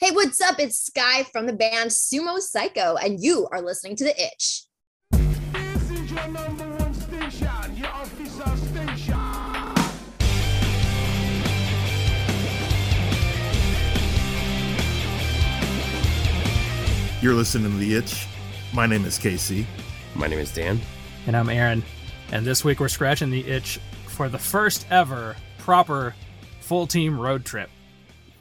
Hey, what's up? It's Skye from the band Sumo Cyco, and you are listening to The Itch. This is your number one station, your official station. You're listening to The Itch. My name is Casey. My name is Dan. And I'm Aaron. And this week we're scratching the itch for the first ever proper full team road trip.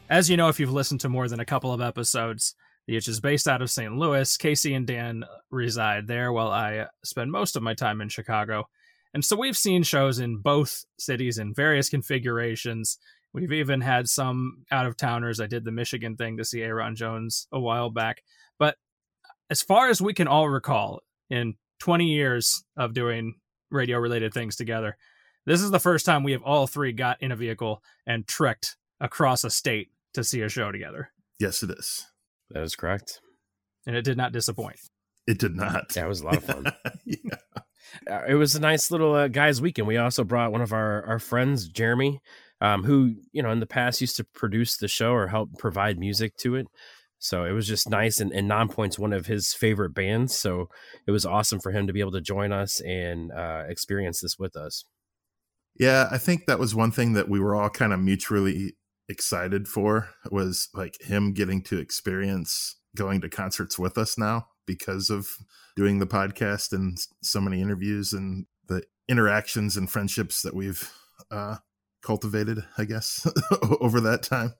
As you know, if you've listened to more than a couple of episodes, the itch is based out of St. Louis. Casey and Dan reside there while I spend most of my time in Chicago. And so we've seen shows in both cities in various configurations. We've even had some out of towners. I did the Michigan thing to see Aaron Jones a while back. But as far as we can all recall, in 20 years of doing radio related things together, this is the first time we have all three got in a vehicle and trekked across a state to see a show together. Yes, it is. That is correct. And it did not disappoint. It did not. Yeah, it was a lot of fun. yeah. Uh, it was a nice little uh, guys' weekend. We also brought one of our, our friends, Jeremy, um, who, you know, in the past used to produce the show or help provide music to it. So it was just nice. And, and Nonpoint's one of his favorite bands. So it was awesome for him to be able to join us and uh, experience this with us. Yeah, I think that was one thing that we were all kind of mutually excited for was like him getting to experience going to concerts with us now because of doing the podcast and so many interviews and the interactions and friendships that we've uh, cultivated, I guess, over that time.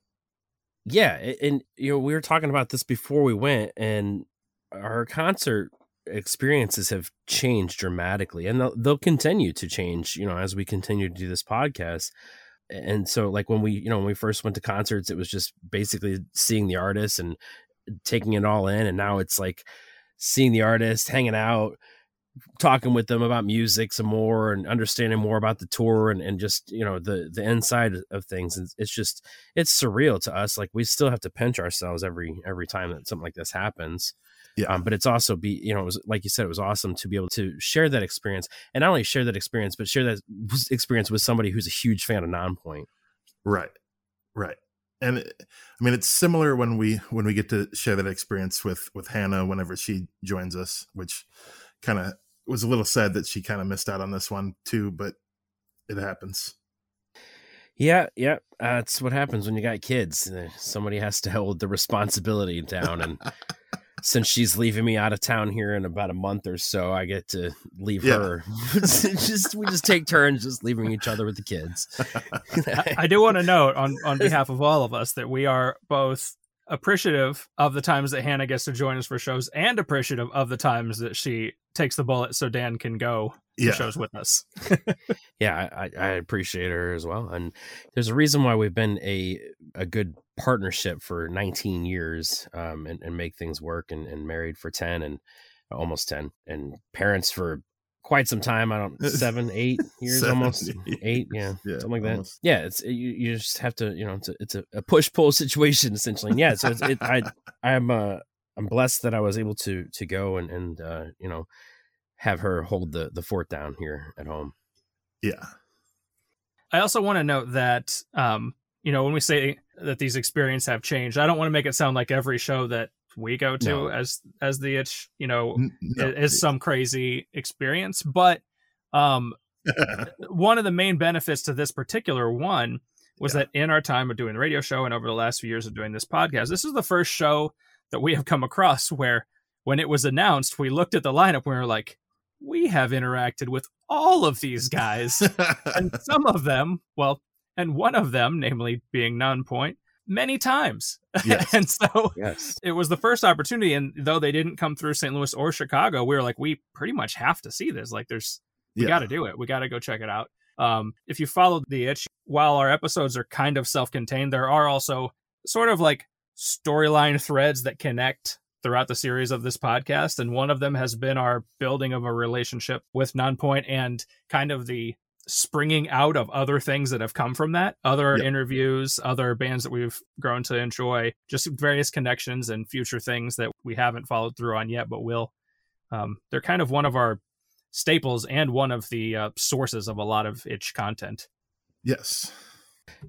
Yeah, and you know we were talking about this before we went, and our concert experiences have changed dramatically, and they'll, they'll continue to change. You know, as we continue to do this podcast and so like when we you know when we first went to concerts it was just basically seeing the artist and taking it all in and now it's like seeing the artist hanging out talking with them about music some more and understanding more about the tour and, and just you know the the inside of things and it's just it's surreal to us like we still have to pinch ourselves every every time that something like this happens yeah. Um, but it's also be you know it was like you said it was awesome to be able to share that experience and not only share that experience but share that experience with somebody who's a huge fan of Nonpoint. Right. Right. And it, I mean it's similar when we when we get to share that experience with with Hannah whenever she joins us, which kind of was a little sad that she kind of missed out on this one too, but it happens. Yeah, yeah, that's what happens when you got kids. Somebody has to hold the responsibility down, and since she's leaving me out of town here in about a month or so, I get to leave yeah. her. just we just take turns just leaving each other with the kids. I do want to note on on behalf of all of us that we are both appreciative of the times that Hannah gets to join us for shows and appreciative of the times that she takes the bullet so Dan can go yeah. shows with us. yeah, I, I appreciate her as well. And there's a reason why we've been a a good partnership for 19 years um, and, and make things work and, and married for 10 and almost 10 and parents for quite some time. I don't seven, eight years, seven, almost eight, eight yeah, yeah, something like almost. that. Yeah, it's you, you just have to, you know, it's a, it's a, a push pull situation essentially. And yeah, so it's, it, I I'm uh I'm blessed that I was able to to go and and uh, you know have her hold the the fort down here at home. Yeah. I also want to note that um you know when we say that these experiences have changed, I don't want to make it sound like every show that we go to no. as as the itch you know no. is some crazy experience but um one of the main benefits to this particular one was yeah. that in our time of doing the radio show and over the last few years of doing this podcast this is the first show that we have come across where when it was announced we looked at the lineup and we were like we have interacted with all of these guys and some of them well and one of them namely being Nonpoint many times. Yes. and so yes. it was the first opportunity. And though they didn't come through St. Louis or Chicago, we were like, we pretty much have to see this. Like, there's, we yeah. got to do it. We got to go check it out. Um, if you followed the itch, while our episodes are kind of self contained, there are also sort of like storyline threads that connect throughout the series of this podcast. And one of them has been our building of a relationship with Nonpoint and kind of the springing out of other things that have come from that other yep. interviews other bands that we've grown to enjoy just various connections and future things that we haven't followed through on yet but will um, they're kind of one of our staples and one of the uh, sources of a lot of itch content yes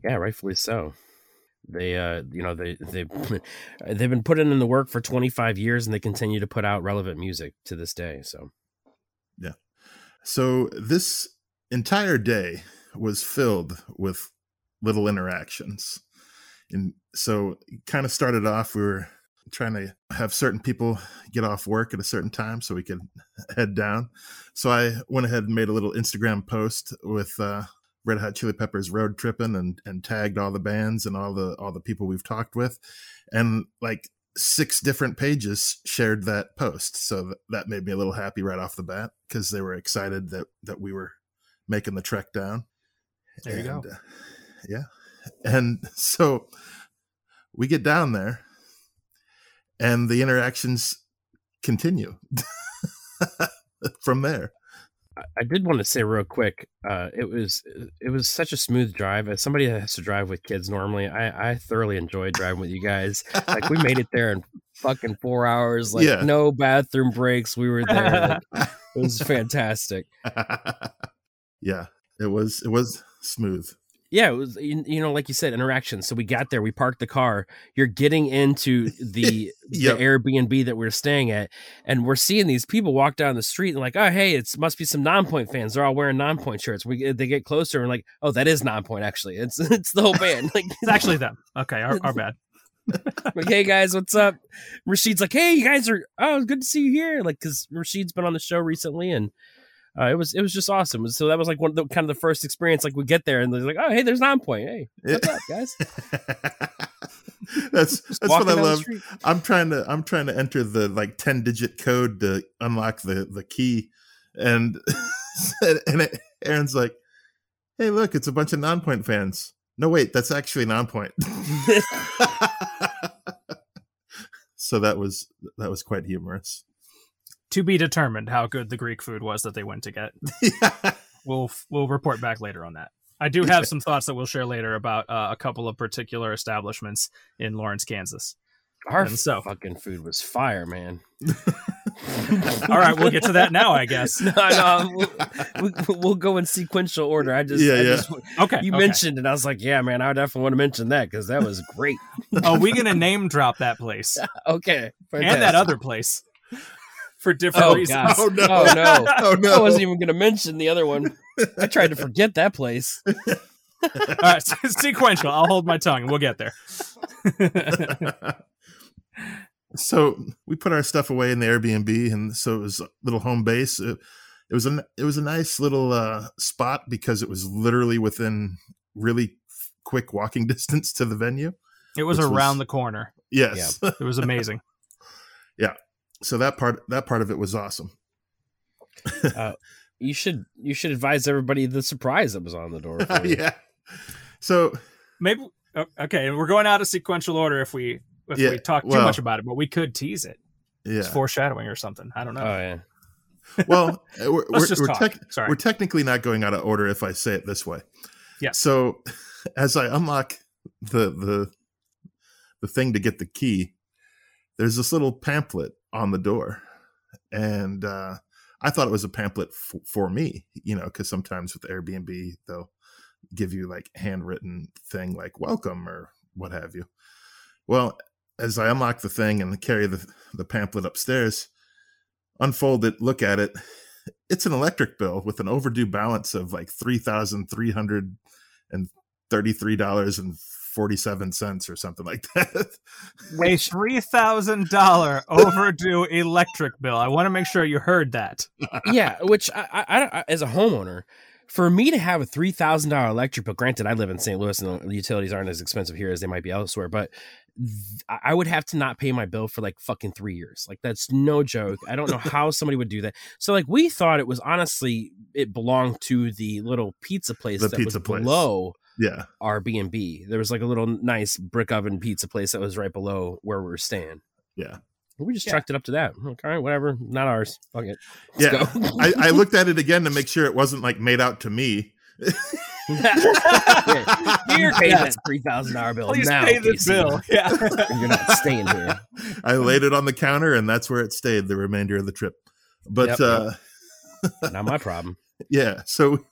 yeah rightfully so They, uh, you know, they they they've been putting in the work for 25 years, and they continue to put out relevant music to this day. So, yeah. So this entire day was filled with little interactions, and so kind of started off. We were trying to have certain people get off work at a certain time so we could head down. So I went ahead and made a little Instagram post with uh, Red Hot Chili Peppers road tripping and and tagged all the bands and all the all the people we've talked with, and like six different pages shared that post. So that made me a little happy right off the bat because they were excited that that we were making the trek down. There you go. Uh, yeah, and so we get down there, and the interactions continue from there. I did want to say real quick, uh, it was it was such a smooth drive. As somebody that has to drive with kids normally, I, I thoroughly enjoyed driving with you guys. like we made it there in fucking four hours, like Yeah. no bathroom breaks. We were there. Like, it was fantastic. yeah, it was it was smooth. Yeah, it was you, you know, like you said, interaction. So we got there, we parked the car. You're getting into the Yep. the Airbnb that we're staying at, and we're seeing these people walk down the street and like, oh hey, it's must be some Nonpoint fans. They're all wearing Nonpoint shirts. We they get closer and like, oh that is Nonpoint actually. It's it's the whole band. Like It's actually them. Okay, our, our bad. like, hey guys, what's up? Rasheed's like, hey, you guys are oh, good to see you here. Like, because Rasheed's been on the show recently, and uh, it was it was just awesome. So that was like one of the kind of the first experience. Like we get there, and they're like, oh, hey, there's Nonpoint. Hey, what's up, guys? that's Just that's what I love. I'm trying to I'm trying to enter the like 10 digit code to unlock the the key and and it, Aaron's like, "Hey, look, it's a bunch of Nonpoint fans." No, wait, that's actually Nonpoint. so that was that was quite humorous. To be determined how good the Greek food was that they went to get. We'll we'll report back later on that. I do have some thoughts that we'll share later about uh, a couple of particular establishments in Lawrence, Kansas. Our And so- fucking food was fire, man. All right, we'll get to that now, I guess. no, no, we'll, we'll, we'll go in sequential order. I just, Yeah, I yeah. Okay, you okay. mentioned it. I was like, yeah, man, I definitely want to mention that because that was great. Oh, we gonna name drop that place Okay, and that other place for different Oh, reasons. God. Oh no. Oh, no. Oh no. I wasn't even going to mention the other one. I tried to forget that place. All right, so sequential. I'll hold my tongue. We'll get there. so we put our stuff away in the Airbnb, and so it was a little home base. It, it was a it was a nice little uh, spot because it was literally within really quick walking distance to the venue. It was around was- the corner. Yes, It was amazing. So that part that part of it was awesome. You should you should advise everybody the surprise that was on the door. For yeah. So Maybe okay. We're going out of sequential order if we if Yeah, we talk too well- much about it, but we could tease it. yeah. It's foreshadowing or something. I don't know. Oh yeah. well, uh, we're, Let's we're, just we're, talk. tec- Sorry. we're technically not going out of order if I say it this way. Yeah. So as I unlock the the the thing to get the key, there's this little pamphlet on the door, and uh, I thought it was a pamphlet f- for me, you know, because sometimes with Airbnb they'll give you like handwritten thing like welcome or what have you. Well, as I unlock the thing and carry the the pamphlet upstairs, unfold it, look at it. It's an electric bill with an overdue balance of like three thousand three hundred and thirty-three dollars and forty-seven cents or something like that. A three thousand dollar overdue electric bill. I want to make sure you heard that. yeah, which I, I, I, as a homeowner, for me to have a three thousand dollar electric bill, granted, I live in St. Louis and the utilities aren't as expensive here as they might be elsewhere, but th- I I would have to not pay my bill for like fucking three years. Like that's no joke. I don't know how somebody would do that. So like we thought it was honestly it belonged to the little pizza place The that pizza was place. below yeah, our B and B. There was like a little nice brick oven pizza place that was right below where we were staying. yeah, We just Yeah. chucked it up to that. I'm like, all right, whatever, not ours. Fuck it. Let's yeah. go. I, I looked at it again to make sure it wasn't like made out to me. Yeah. Here, pay Yes. that three thousand dollar bill Please now. pay this Casey. bill. Yeah. You're not staying here. I laid it on the counter, and that's where it stayed the remainder of the trip. But Yep, uh, Not my problem. yeah, so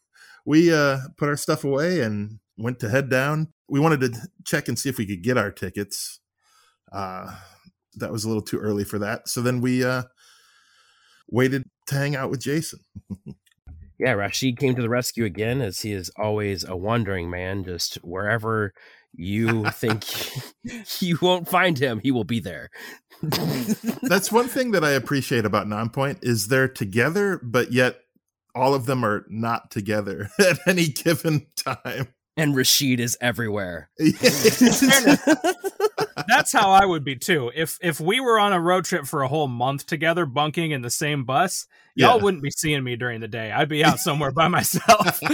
we uh, put our stuff away, and went to head down. We wanted to check and see if we could get our tickets. Uh, that was a little too early for that. So then we uh, waited to hang out with Jason. yeah, Rasheed came to the rescue again, as he is always a wandering man. Just wherever you think you won't find him, he will be there. That's one thing that I appreciate about Nonpoint is they're together, but yet all of them are not together at any given time. And Rasheed is everywhere. That's how I would be too. If if we were on a road trip for a whole month together, bunking in the same bus, y'all wouldn't be seeing me during the day. I'd be out somewhere by myself.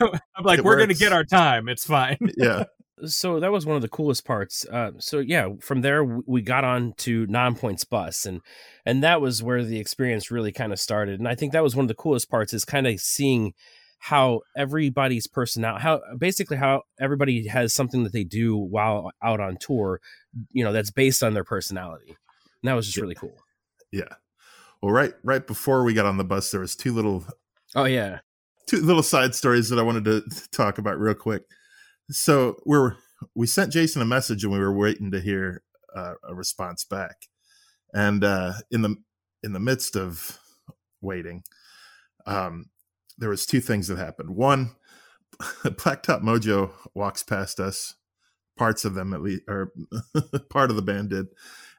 I'm like, It we're gonna get our time. It's fine. yeah. so that was one of the coolest parts. Uh, so yeah, from there we got on to Nonpoint's bus, and and that was where the experience really kind of started. And I think that was one of the coolest parts is kind of seeing how everybody's personality, how basically how everybody has something that they do while out on tour, you know, that's based on their personality. And that was just Yeah. really cool. Yeah. Well, right right before we got on the bus, there was two little Oh yeah, two little side stories that I wanted to talk about real quick. So we're we sent Jason a message and we were waiting to hear uh, a response back. And uh, in the in the midst of waiting, um, there was two things that happened. One, Blacktop Mojo walks past us. Parts of them, at least, or part of the band did.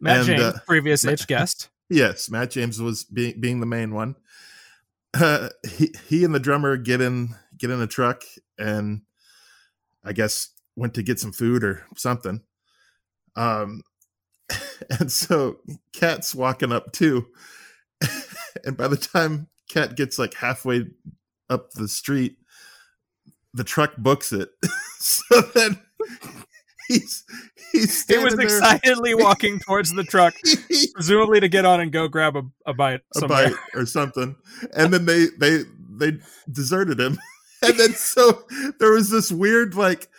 Matt And, James, uh, previous Matt- itch guest. Yes, Matt James was being being the main one. Uh, he he and the drummer get in get in a truck and I guess went to get some food or something. Um, and so Cat's walking up too, and by the time Cat gets like halfway up the street, the truck books it. so then he's he's He was there- excitedly walking towards the truck, presumably to get on and go grab a, a bite a bite or something. And then they they they deserted him. And then so there was this weird like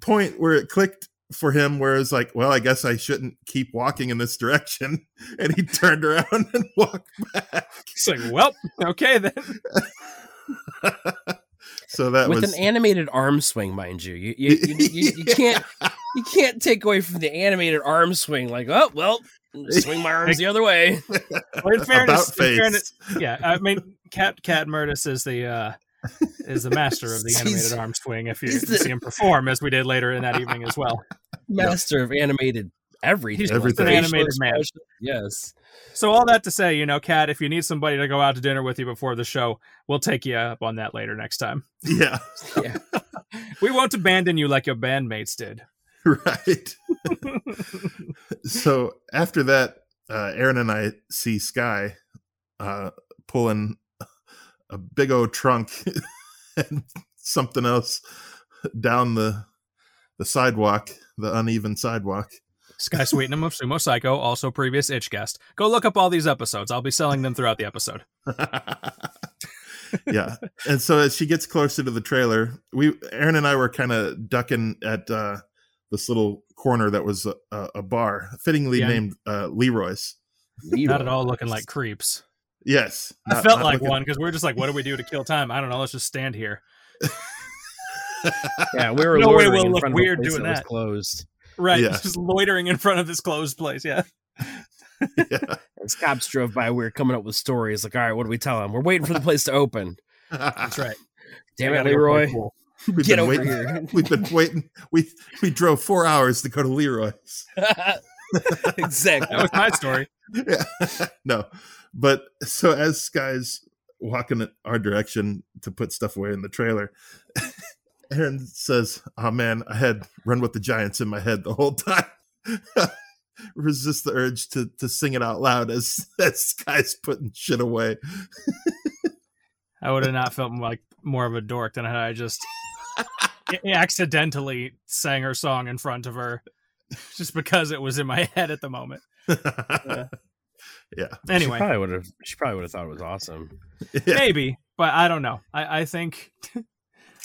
point where it clicked for him where it's like well i guess i shouldn't keep walking in this direction. And he turned around and walked back. It's like, well, okay then. so that with was an animated arm swing, mind you. You you, you, you, you can't you can't take away from the animated arm swing. Like, oh well, swing my arms the other way. Well, in fairness, about in fairness, yeah, I mean, Cat Cat Murtis is the uh, is the master of the animated arm swing. If you, if you the- see him perform, as we did later in that evening as well. Master of animated everything. He's like Everything. an animated man. Yes. So all that to say, you know, Kat, if you need somebody to go out to dinner with you before the show, we'll take you up on that later next time. yeah Yeah. We won't abandon you like your bandmates did. right so after that uh aaron and i see sky uh pulling a big old trunk and something else down the the sidewalk the uneven sidewalk Skye Sweetnam of Sumo Cyco, also previous itch guest. Go look up all these episodes. I'll be selling them throughout the episode. yeah and so as she gets closer to the trailer we aaron and i were kind of ducking at uh this little corner that was a, a, a bar fittingly Yeah. named uh leroy's Not at all looking like creeps. yes I felt like looking- one because we are just like, what do we do to kill time? I don't know. Let's just stand here. Yeah, we were No way we'll in look front of a weird place doing that was that. closed. Right. Yeah. Just loitering in front of this closed place. Yeah. yeah. As cops drove by, we were coming up with stories like, all right, what do we tell them? We're waiting for the place to open. That's right. Damn it, gotta go play Leroy. pool. We've Get been over waiting- here. We've been waiting. We we drove four hours to go to Leroy's. exactly. That was my story. Yeah. no, but so as guys walking in our direction to put stuff away in the trailer, Aaron says, "Oh man, I had Run with the Giants in my head the whole time." Resist the urge to to sing it out loud as as guys putting shit away. I would have not felt like more of a dork than had I just accidentally sang her song in front of her just because it was in my head at the moment. yeah. She Anyway, probably would have. She probably would have thought it was awesome. Yeah. maybe, but I don't know. I, I think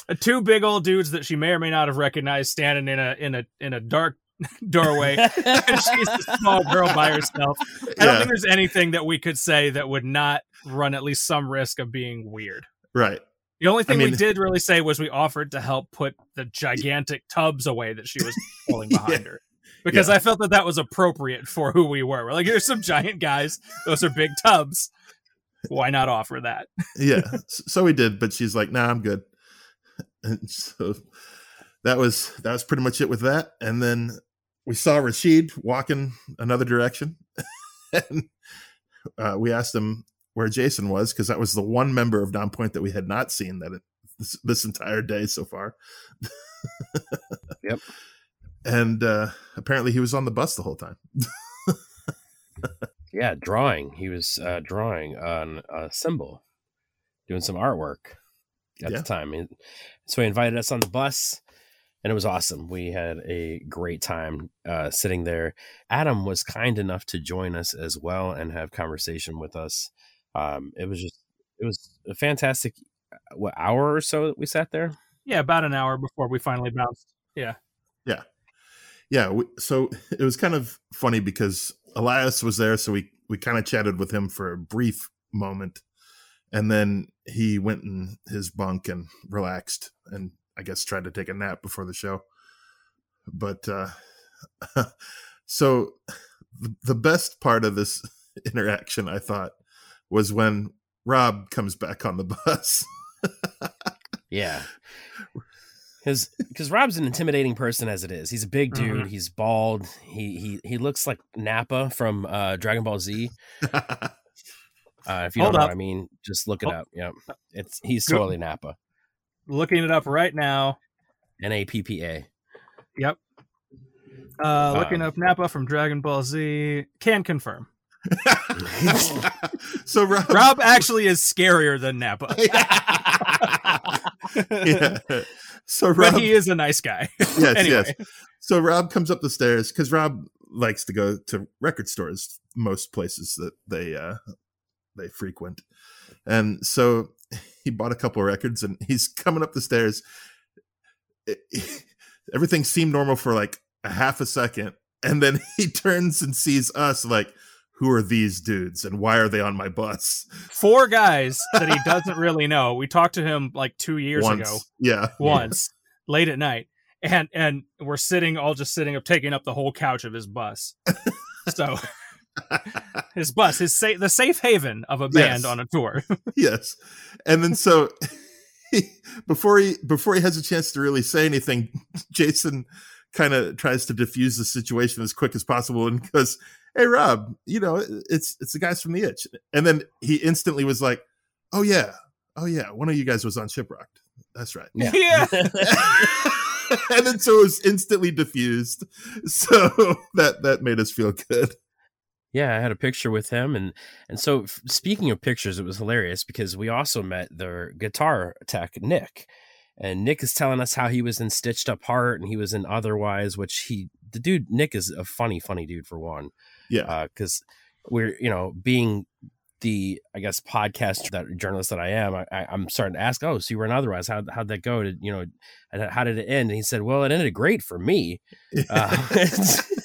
Uh, two big old dudes that she may or may not have recognized standing in a in a in a dark doorway. and she's a small girl by herself. I don't think there's anything that we could say that would not run at least some risk of being weird. Right. The only thing mean- we did really say was we offered to help put the gigantic tubs away that she was pulling behind her. Because Yeah. I felt that that was appropriate for who we were. We're like, here's some giant guys. Those are big tubs. Why not offer that? yeah so we did but she's like nah i'm good and so that was that was pretty much it with that. And then we saw rashid walking another direction. And uh, we asked him where jason was because that was the one member of Nonpoint that we had not seen that it, this, this entire day so far. Yep. and uh apparently he was on the bus the whole time. Yeah, drawing. He was uh, drawing on a symbol, doing some artwork at Yeah. the time. And so he invited us on the bus, and it was awesome. We had a great time uh, sitting there. Adam was kind enough to join us as well and have conversation with us. Um, it was just, it was a fantastic what hour or so that we sat there. Yeah, about an hour before we finally bounced. Yeah. yeah we, so it was kind of funny because elias was there so we we kind of chatted with him for a brief moment and then he went in his bunk and relaxed and i guess tried to take a nap before the show but uh so the, best part of this interaction i thought was when rob comes back on the bus Yeah. His because Rob's an intimidating person as it is. He's a big dude. Mhm. He's bald. He he he looks like Nappa from uh, Dragon Ball Z. Uh, if you Hold don't know up. what I mean, just look it Oh. up. Yep, it's he's Go- totally Nappa. Looking it up right now. N A P P A. Yep. Uh, looking Um, up Nappa from Dragon Ball Z. Can confirm. so rob, Rob actually is scarier than Nappa. yeah. so rob but he is a nice guy. yes, Anyway. yes. So Rob comes up the stairs because Rob likes to go to record stores, most places that they uh they frequent, and so he bought a couple of records and he's coming up the stairs. It- everything seemed normal for like a half a second, and then he turns and sees us like. Who are these dudes and why are they on my bus? Four guys that he doesn't really know. We talked to him like two years Once. ago, Yeah. once, late at night. And and we're sitting all just sitting up taking up the whole couch of his bus. So his bus, his sa- the safe haven of a band Yes. on a tour. yes and then so he, before he before he has a chance to really say anything jason kind of tries to diffuse the situation as quick as possible and goes hey rob you know it's it's the guys from the itch and then he instantly was like oh yeah oh yeah one of you guys was on ShipRocked that's right Yeah. yeah. and then so it was instantly diffused so that that made us feel good Yeah, I had a picture with him, and and so speaking of pictures, it was hilarious because we also met their guitar tech Nick, and Nick is telling us how he was in Stitched Up Heart and he was in Otherwise, which he the dude Nick is a funny funny dude for one, yeah because we're you know being the I guess podcast that journalist that I am, I, I'm starting to ask, oh, so you were in Otherwise, how how'd that go? Did you know and how did it end? And he said, well, it ended great for me. Uh,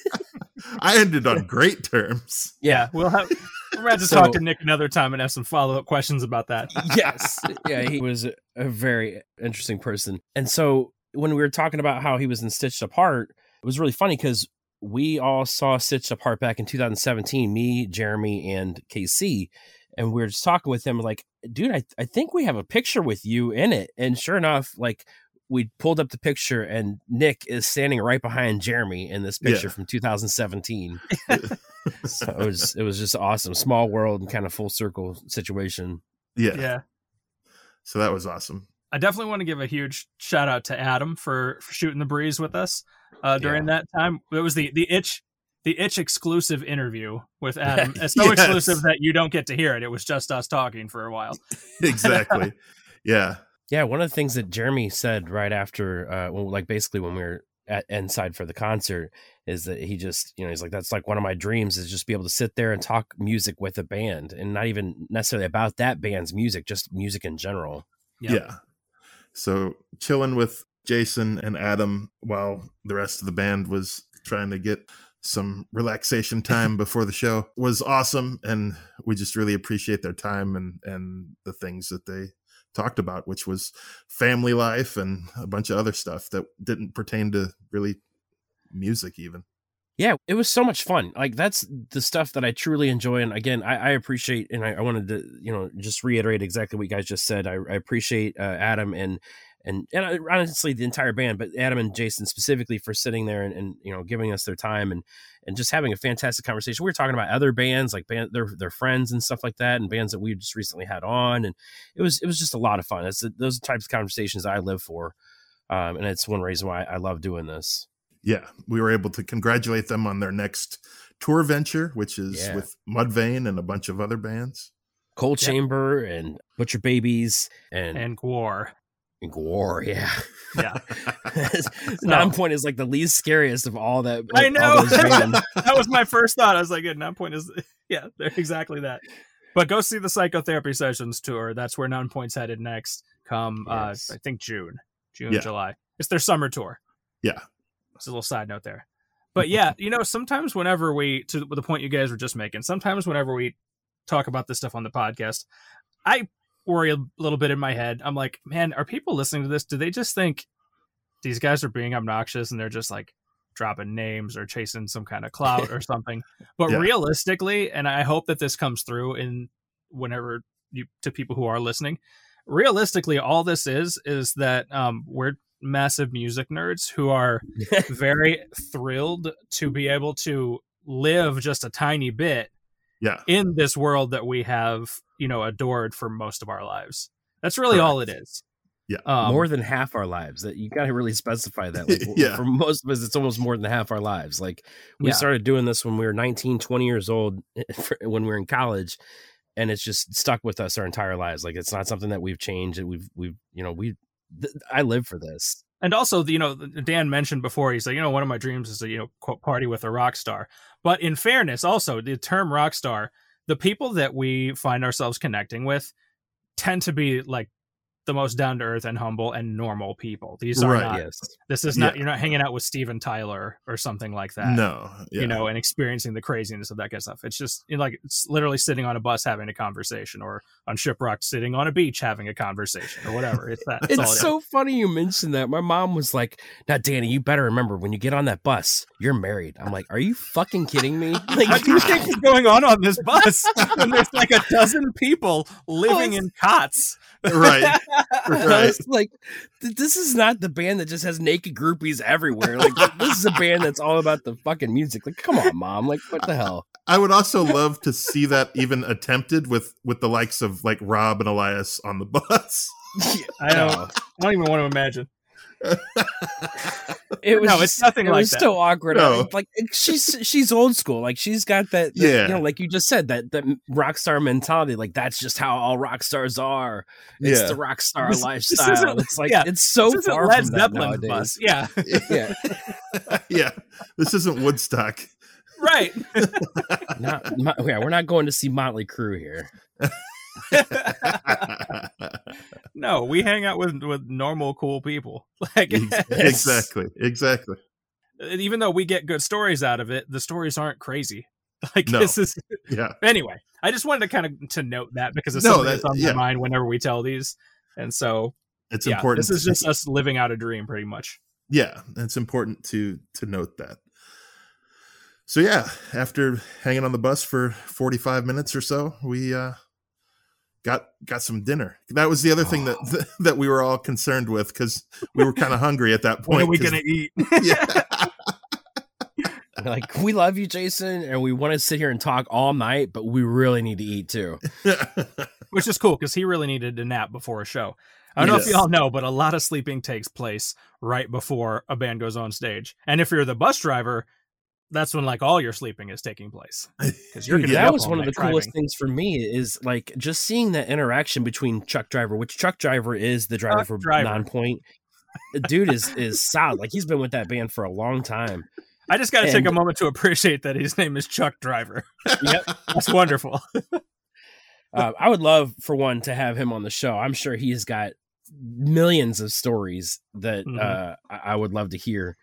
i ended on great terms Yeah. We'll have we're about to So- talk to Nick another time and have some follow up questions about that. yes. Yeah, he was a, a very interesting person. And so when we were talking about how he was in Stitched Up Heart, it was really funny because we all saw Stitched Up Heart back in 2017, me, Jeremy, and Casey. And we were just talking with him, like, dude, I, I think we have a picture with you in it. And sure enough, like, we pulled up the picture and Nick is standing right behind Jeremy in this picture Yeah. from 2017. so it was it was just awesome. Small world and kind of full circle situation. yeah yeah. so that was awesome I definitely want to give a huge shout out to Adam for, for shooting the breeze with us uh, during that time. It was the the itch the itch exclusive interview with Adam. It's so Yes. exclusive that you don't get to hear it. It was just us talking for a while. exactly yeah Yeah, one of the things that Jeremy said right after, uh, well, like basically when we were at inside for the concert, is that he just, you know, he's like, that's like one of my dreams is just be able to sit there and talk music with a band, and not even necessarily about that band's music, just music in general. Yep. Yeah. So chilling with Jason and Adam while the rest of the band was trying to get some relaxation time before the show was awesome and we just really appreciate their time and and the things that they talked about, which was family life and a bunch of other stuff that didn't pertain to really music, even. Yeah, it was so much fun. Like that's the stuff that I truly enjoy. And again, I, I appreciate, and I, I, wanted to, you know, just reiterate exactly what you guys just said. I, I appreciate uh, Adam and and and honestly the entire band, but Adam and Jason specifically for sitting there and, and you know giving us their time and and just having a fantastic conversation. We were talking about other bands like band their their friends and stuff like that, and bands that we just recently had on, and it was it was just a lot of fun. It's those types of conversations I live for, um, and it's one reason why I love doing this. Yeah, we were able to congratulate them on their next tour venture, which is yeah. with Mudvayne and a bunch of other bands. Coal Chamber and Butcher Babies and and Gwar. Gwar, yeah, yeah. Nonpoint is like the least scariest of all that. I know. that was my first thought. I was like, yeah, Nonpoint is, yeah, they're exactly that. But go see the psychotherapy sessions tour. That's where Nonpoint's headed next. Come, uh, yes. uh, I think June, June, yeah. July. It's their summer tour. Yeah. It's a little side note there. But yeah, you know, sometimes whenever we, to the point you guys were just making, sometimes whenever we talk about this stuff on the podcast, I worry a little bit in my head. I'm like, man, are people listening to this? Do they just think these guys are being obnoxious and they're just like dropping names or chasing some kind of clout or something? But yeah. realistically, and I hope that this comes through in whenever you to people who are listening, realistically, all this is is that um, we're massive music nerds who are very thrilled to be able to live just a tiny bit yeah. in this world that we have you know adored for most of our lives. That's really Correct. all it is. Yeah. Um, more than half our lives. That you got to really specify that like, yeah. for most of us it's almost more than half our lives. Like we yeah. started doing this when we were 19 20 years old when we were in college and it's just stuck with us our entire lives. Like it's not something that we've changed we've we've you know we th- i live for this and also you know dan mentioned before he's like you know one of my dreams is to you know quote, party with a rock star. But in fairness also the term rock star the people that we find ourselves connecting with tend to be like the most down to earth and humble and normal people. These are right, not. Yes. This is not. Yeah. You're not hanging out with Steven Tyler or something like that. No. Yeah. You know, and experiencing the craziness of that kind of stuff. It's just you know, like it's literally sitting on a bus having a conversation, or on shipwreck sitting on a beach having a conversation, or whatever. It's that. it's it so is. funny you mentioned that. My mom was like, "Now, Danny, you better remember when you get on that bus, you're married." I'm like, "Are you fucking kidding me?" Like, what do you think is going on on this bus when there's like a dozen people living in cots? right. Right. like, this is not the band that just has naked groupies everywhere. Like, this is a band that's all about the fucking music. Like, come on, mom. Like, what the hell? I would also love to see that even attempted with with the likes of like Rob and Elias on the bus. I don't. I don't even want to imagine. it was no, it's nothing it like was that. so awkward. No. Like she's she's old school. Like she's got that, that, yeah. you know, like you just said that that rock star mentality. Like that's just how all rock stars are. It's yeah. the rock star this, lifestyle. This it's like yeah, it's so far Led from Zeppelin that bus. Yeah, yeah, yeah. This isn't Woodstock. Right. not, yeah, we're not going to see Motley Crue here. no, we hang out with with normal, cool people. Like exactly, exactly. Even though we get good stories out of it, the stories aren't crazy. Like no. this is yeah. Anyway, I just wanted to kind of to note that because it's no, something that, that's on yeah. my mind whenever we tell these, and so it's yeah, important. This is just us living out a dream, pretty much. Yeah, it's important to to note that. So yeah, after hanging on the bus for forty five minutes or so, we uh got got some dinner. That was the other thing that oh. that we were all concerned with because we were kind of hungry at that point. When are we gonna eat? yeah. like we love you, Jason, and we want to sit here and talk all night, but we really need to eat too. Which is cool because he really needed a nap before a show. I don't yes. know if y'all know, but a lot of sleeping takes place right before a band goes on stage. And if you're the bus driver, that's when like all your sleeping is taking place because you're yeah, that was one of the driving. coolest things for me is like just seeing that interaction between truck driver which truck driver is the driver truck for driver. Nonpoint dude is is solid like he's been with that band for a long time. I just got to take a moment to appreciate that his name is chuck driver. Yep. That's wonderful. Uh, i would love for one to have him on the show. I'm sure he's got millions of stories that mm-hmm. uh, I would love to hear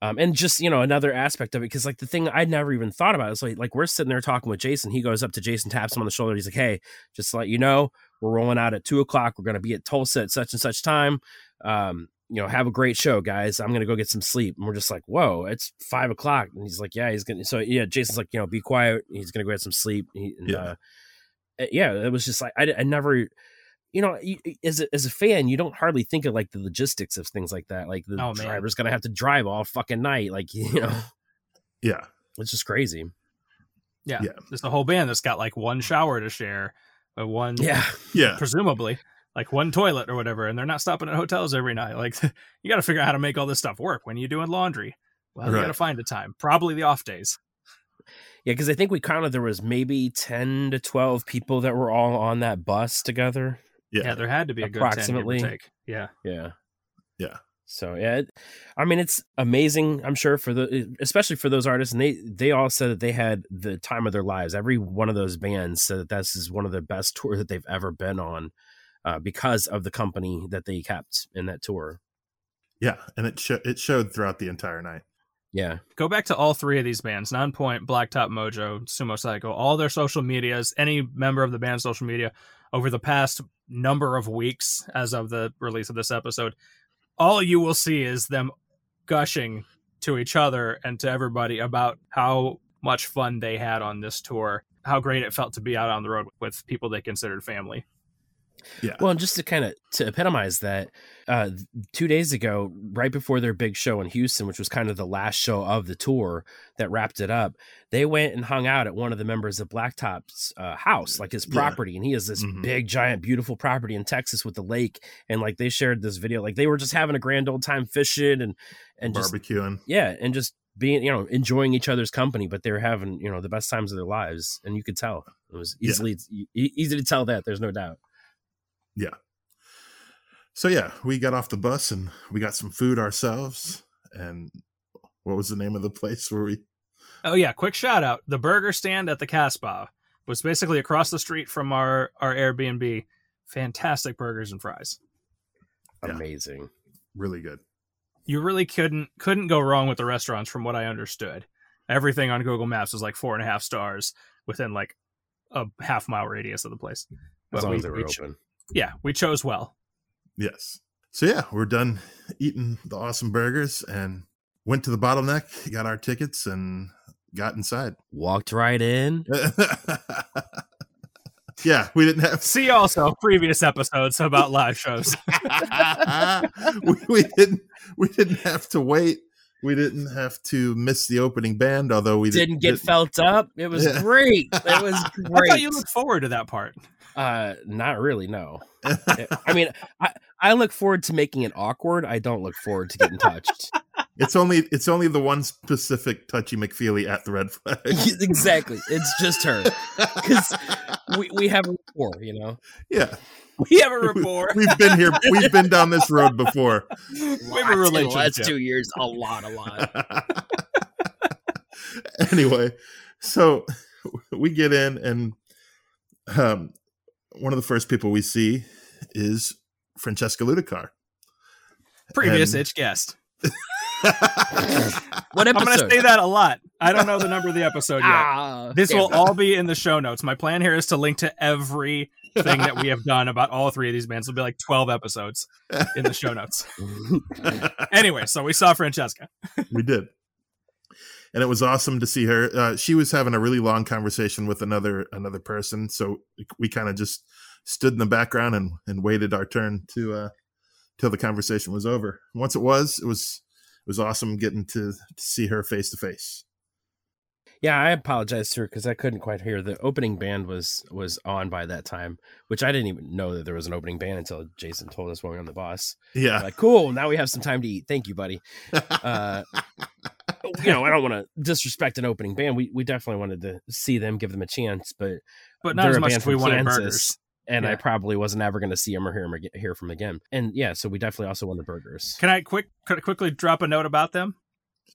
um, and just you know another aspect of it because like the thing I'd never even thought about is like like we're sitting there talking with Jason. He goes up to Jason, taps him on the shoulder. He's like, "Hey, just to let you know, we're rolling out at two o'clock. We're going to be at Tulsa at such and such time. Um, you know, have a great show, guys. I'm gonna go get some sleep. And we're just like, whoa, it's five o'clock. And he's like, yeah, he's gonna. So yeah, Jason's like, you know, be quiet. He's gonna go get some sleep. He, and, Yeah. Uh, yeah, it was just like I, I never, you know, you- as a, as a fan, you don't hardly think of like the logistics of things like that. Like the Oh, man. driver's gonna have to drive all fucking night. Like you know, Yeah. it's just crazy. Yeah. Yeah. There's a whole band that's got like one shower to share, but one Yeah, Yeah. presumably like one toilet or whatever, and they're not stopping at hotels every night. Like you got to figure out how to make all this stuff work when you're doing laundry. Well, you got to find a time. Probably the off days. yeah, because I think we counted there was maybe ten to twelve people that were all on that bus together. Yeah, Yeah. there had to be a good 10, give or Approximately. take. Yeah. Yeah. Yeah. So yeah, it, I mean it's amazing. I'm sure for the especially for those artists, and they they all said that they had the time of their lives. Every one of those bands said that this is one of the best tours that they've ever been on, uh, because of the company that they kept in that tour. Yeah. And it sho- it showed throughout the entire night. Yeah, Go back to all three of these bands Nonpoint, Blacktop Mojo, Sumo Cyco, all their social medias, any member of the band's social media over the past number of weeks as of the release of this episode. All you will see is them gushing to each other and to everybody about how much fun they had on this tour, how great it felt to be out on the road with people they considered family. Yeah. Well, and just to kind of to epitomize that, uh, two days ago, right before their big show in Houston, which was kind of the last show of the tour that wrapped it up, they went and hung out at one of the members of Blacktop's uh, house, like his Yeah. property, and he has this Mhm. big, giant, beautiful property in Texas with the lake, and like they shared this video, like they were just having a grand old time fishing and and just Barbecuing. yeah, and just being you know enjoying each other's company, but they were having you know the best times of their lives, and you could tell it was Yeah. easily e- easy to tell that. There's no doubt. So yeah, we got off the bus and we got some food ourselves. And what was the name of the place where we? Oh yeah, quick shout out. The burger stand at the Casbah was basically across the street from our our Airbnb. Fantastic burgers and fries. Yeah. Amazing. Really good. You really couldn't couldn't go wrong with the restaurants from what I understood. Everything on Google Maps was like four and a half stars within like a half mile radius of the place. As long we, as they were we cho- open. Yeah, we chose well. Yes. So yeah, we're done eating the awesome burgers and went to the bottleneck, got our tickets, and got inside. Walked right in. yeah, we didn't have See also previous episodes about live shows. we, we didn't we didn't have to wait. We didn't have to miss the opening band, although we Didn't get did- felt up. It was Yeah. great. It was great. I great. thought you looked forward to that part. Uh, not really. No. I mean, I I look forward to making it awkward. I don't look forward to getting touched. It's only it's only the one specific touchy McFeely at the red flag. exactly. It's just her because we we have a rapport. You know. yeah, We have a rapport. we've been here. We've been down this road before. We have a Lots in the relationship. last two years, a lot, a lot. anyway, so we get in, and um, one of the first people we see is Francesca Ludicar. Previous And- itch guest. What I'm going to say that a lot. I don't know the number of the episode yet. Ah, This damn. will all be in the show notes. My plan here is to link to everything that we have done about all three of these bands. It'll be like 12 episodes in the show notes. Anyway, so we saw Francesca. we did and it was awesome to see her uh, she was having a really long conversation with another another person so we kind of just stood in the background and and waited our turn to uh till the conversation was over once it was it was it was awesome getting to, to see her face to face Yeah, I apologize to her because I couldn't quite hear. The opening band was was on by that time, which I didn't even know that there was an opening band until Jason told us when we were on the bus. yeah Like, cool, now we have some time to eat. Thank you, buddy. Uh, you know, I don't want to disrespect an opening band. We we definitely wanted to see them, give them a chance, but But not as much as we from wanted Kansas. burgers. and I probably wasn't ever going to see them or hear them ag- hear from again. And yeah, so we definitely also wanted burgers. Can I quick could I quickly drop a note about them?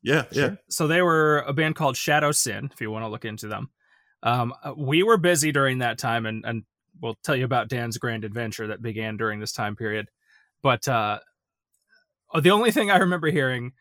yeah yeah So they were a band called Shadow Sin, if you want to look into them. Um, uh, we were busy during that time, and, and we'll tell you about Dan's grand adventure that began during this time period. But uh, oh, the only thing I remember hearing